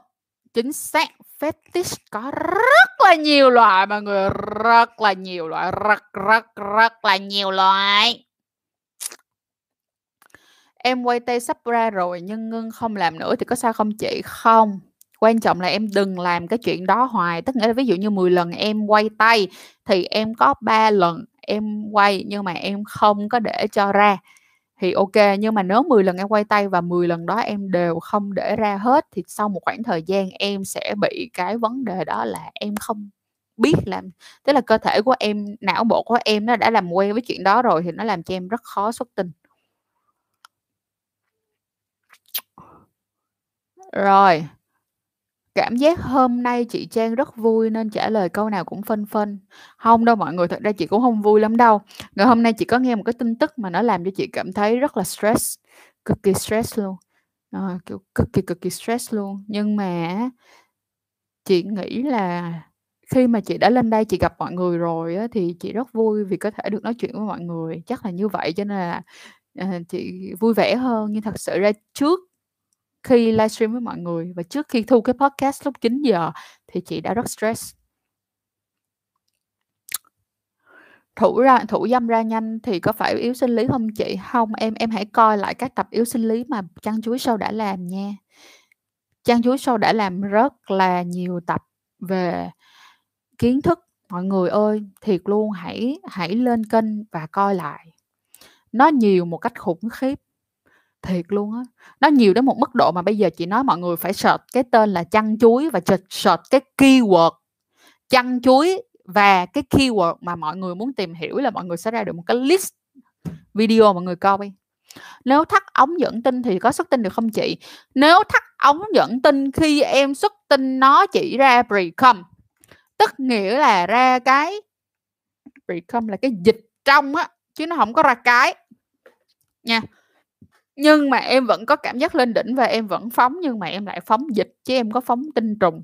Speaker 1: chính xác, fetish có rất là nhiều loại mọi người, rất là nhiều loại, rất, rất, rất là nhiều loại. Em quay tay sắp ra rồi nhưng ngưng không làm nữa thì có sao không chị? Không, quan trọng là em đừng làm cái chuyện đó hoài, tức nghĩa là ví dụ như 10 lần em quay tay thì em có 3 lần em quay nhưng mà em không có để cho ra thì OK, nhưng mà nếu 10 lần em quay tay và 10 lần đó em đều không để ra hết thì sau một khoảng thời gian em sẽ bị cái vấn đề đó là em không biết làm tức là cơ thể của em, não bộ của em nó đã làm quen với chuyện đó rồi thì nó làm cho em rất khó xuất tinh. Rồi. Cảm giác hôm nay chị Trang rất vui nên trả lời câu nào cũng phân phân. Không đâu mọi người, thật ra chị cũng không vui lắm đâu. Ngày hôm nay chị có nghe một cái tin tức mà nó làm cho chị cảm thấy rất là stress, cực kỳ stress luôn. À, kiểu, cực kỳ, cực kỳ stress luôn. Nhưng mà chị nghĩ là khi mà chị đã lên đây chị gặp mọi người rồi á, thì chị rất vui vì có thể được nói chuyện với mọi người, chắc là như vậy cho nên là, ờ, chị vui vẻ hơn. Nhưng thật sự ra trước khi livestream với mọi người và trước khi thu cái podcast lúc 9:00 thì chị đã rất stress. Thủ ra thủ dâm ra nhanh thì có phải yếu sinh lý không chị? không em em hãy coi lại các tập yếu sinh lý mà chăn Chuối sâu đã làm nha. chăn Chuối sâu đã làm rất là nhiều tập về kiến thức. Mọi người ơi, thiệt luôn, hãy hãy lên kênh và coi lại. Nó nhiều một cách khủng khiếp. Thiệt luôn á. Nó nhiều đến một mức độ mà bây giờ chị nói mọi người phải search cái tên là chăn chuối và search cái keyword chăn chuối và cái keyword mà mọi người muốn tìm hiểu là mọi người sẽ ra được một cái list video mọi người coi. Nếu thắt ống dẫn tinh thì có xuất tinh được không chị? Nếu thắt ống dẫn tinh khi em xuất tinh nó chỉ ra precum Tức nghĩa là ra cái precum là cái dịch trong á, chứ nó không có ra cái. Nha. Nhưng mà em vẫn có cảm giác lên đỉnh và em vẫn phóng nhưng mà em lại phóng dịch chứ em có phóng tinh trùng.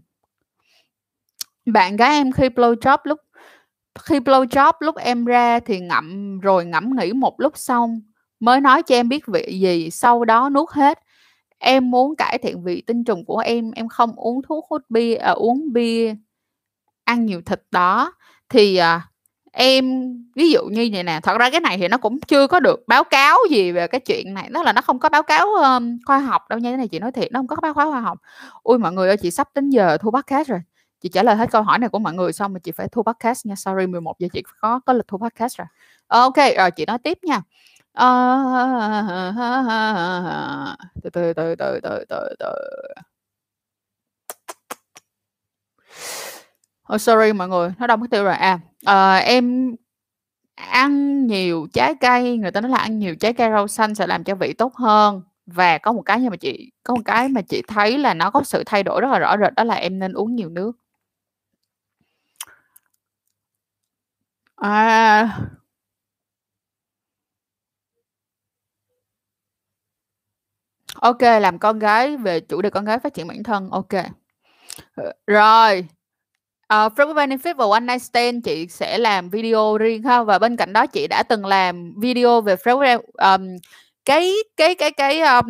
Speaker 1: Bạn gái em khi blow job lúc khi blow job lúc em ra thì ngậm rồi ngẫm nghĩ một lúc xong mới nói cho em biết vị gì, sau đó nuốt hết. Em muốn cải thiện vị tinh trùng của em, em không uống thuốc hút bia à, uống bia, ăn nhiều thịt đó. Thì, à, em ví dụ như vậy nè, thật ra cái này thì nó cũng chưa có được báo cáo gì về cái chuyện này, nó là nó không có báo cáo, um, khoa học đâu nha, cái này chị nói thiệt, nó không có báo cáo khoa học. ui mọi người ơi, chị sắp đến giờ thu podcast rồi, chị trả lời hết câu hỏi này của mọi người xong mà chị phải thu podcast nha, sorry 11:00 chị có có lịch thu podcast rồi. ok rồi chị nói tiếp nha. Ờ, từ từ, từ từ, từ từ, từ. Oh, sorry mọi người, nó đâu mất tiêu rồi. À, ờ, em ăn nhiều trái cây, người ta nói là ăn nhiều trái cây rau xanh sẽ làm cho vị tốt hơn. Và có một cái nhưng mà chị có một cái mà chị thấy là nó có sự thay đổi rất là rõ rệt đó là em nên uống nhiều nước. À. ok làm con gái về chủ đề con gái phát triển bản thân, Ok, rồi. Ờ, uh, Friends with Benefit và One Night Stand chị sẽ làm video riêng ha, và bên cạnh đó chị đã từng làm video về Friends with cái cái cái cái, um,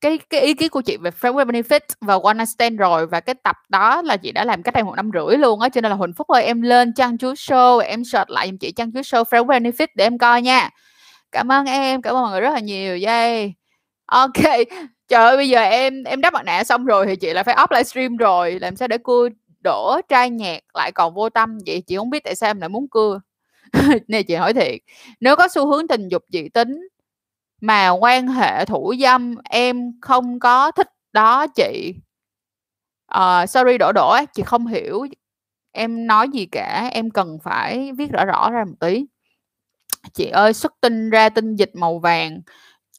Speaker 1: cái cái ý kiến của chị về friend with Benefit và One Night Stand rồi, và cái tập đó là chị đã làm cách đây một năm rưỡi luôn á, cho nên là Huỳnh Phúc ơi, em lên Chăn Chuối Show, em search lại giùm chị Chăn Chuối Show friend with Benefit để em coi nha. Cảm ơn em, cảm ơn mọi người rất là nhiều, yay. Ok trời ơi, bây giờ em em đắp mặt nạ xong rồi thì chị lại phải off livestream rồi, làm sao để cô đổ trai nhạc lại còn vô tâm, vậy chị không biết tại sao em lại muốn cưa. nè chị hỏi thiệt, nếu có xu hướng tình dục dị tính mà quan hệ thủ dâm em không có thích đó chị. uh, sorry đổ đổ chị không hiểu em nói gì cả, em cần phải viết rõ rõ ra một tí. Chị ơi, xuất tinh ra tinh dịch màu vàng,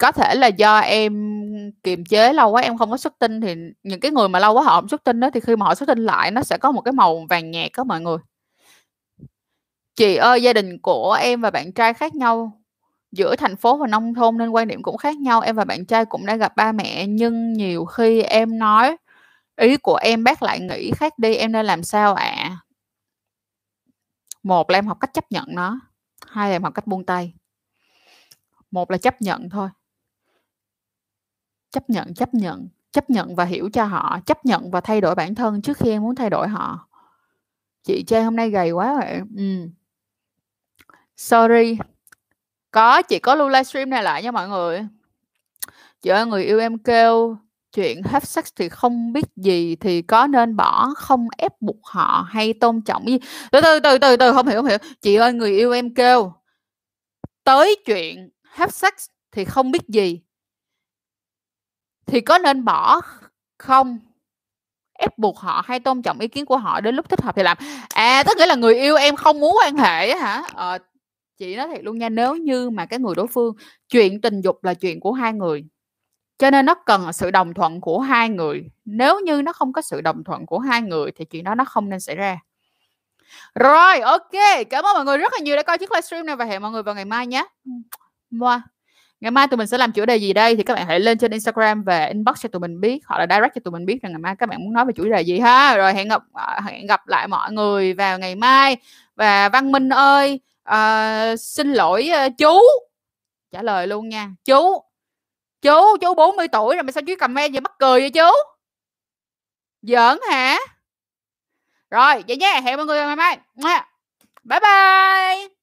Speaker 1: có thể là do em kiềm chế lâu quá em không có xuất tinh thì những cái người mà lâu quá họ không xuất tinh đó thì khi mà họ xuất tinh lại nó sẽ có một cái màu vàng nhạt đó mọi người. Chị ơi, gia đình của em và bạn trai khác nhau, giữa thành phố và nông thôn nên quan điểm cũng khác nhau. Em và bạn trai cũng đã gặp ba mẹ nhưng nhiều khi em nói ý của em bác lại nghĩ khác đi, em nên làm sao ạ? Một là em học cách chấp nhận nó, hai là em học cách buông tay. Một là chấp nhận thôi. Chấp nhận, chấp nhận, chấp nhận và hiểu cho họ, chấp nhận và thay đổi bản thân trước khi em muốn thay đổi họ. Chị Trang hôm nay gầy quá vậy ừ. Sorry. Có, chị có lưu livestream này lại nha mọi người. Chị ơi, người yêu em kêu chuyện hết sex thì không biết gì thì có nên bỏ, không ép buộc họ hay tôn trọng gì từ từ, từ từ, từ, không hiểu, không hiểu. Chị ơi, người yêu em kêu tới chuyện hết sex thì không biết gì thì có nên bỏ không? Ép buộc họ hay tôn trọng ý kiến của họ đến lúc thích hợp thì làm. À, tức nghĩa là người yêu em không muốn quan hệ á hả? Ờ, chị nói thiệt luôn nha, nếu như mà cái người đối phương chuyện tình dục là chuyện của hai người, cho nên nó cần sự đồng thuận của hai người. Nếu như nó không có sự đồng thuận của hai người thì chuyện đó nó không nên xảy ra. Rồi, ok cảm ơn mọi người rất là nhiều đã coi chiếc livestream này và hẹn mọi người vào ngày mai nhé. Mua. Ngày mai tụi mình sẽ làm chủ đề gì đây thì các bạn hãy lên trên Instagram và inbox cho tụi mình biết hoặc là direct cho tụi mình biết rằng ngày mai các bạn muốn nói về chủ đề gì ha. Rồi hẹn gặp ờ, hẹn gặp lại mọi người vào ngày mai. Và Văn Minh ơi, uh, xin lỗi, uh, chú. Trả lời luôn nha. Chú, chú, chú 40 tuổi rồi mà sao chú comment gì mắc cười vậy chú? Giỡn hả? Rồi, vậy nha, hẹn mọi người ngày mai. Bye bye.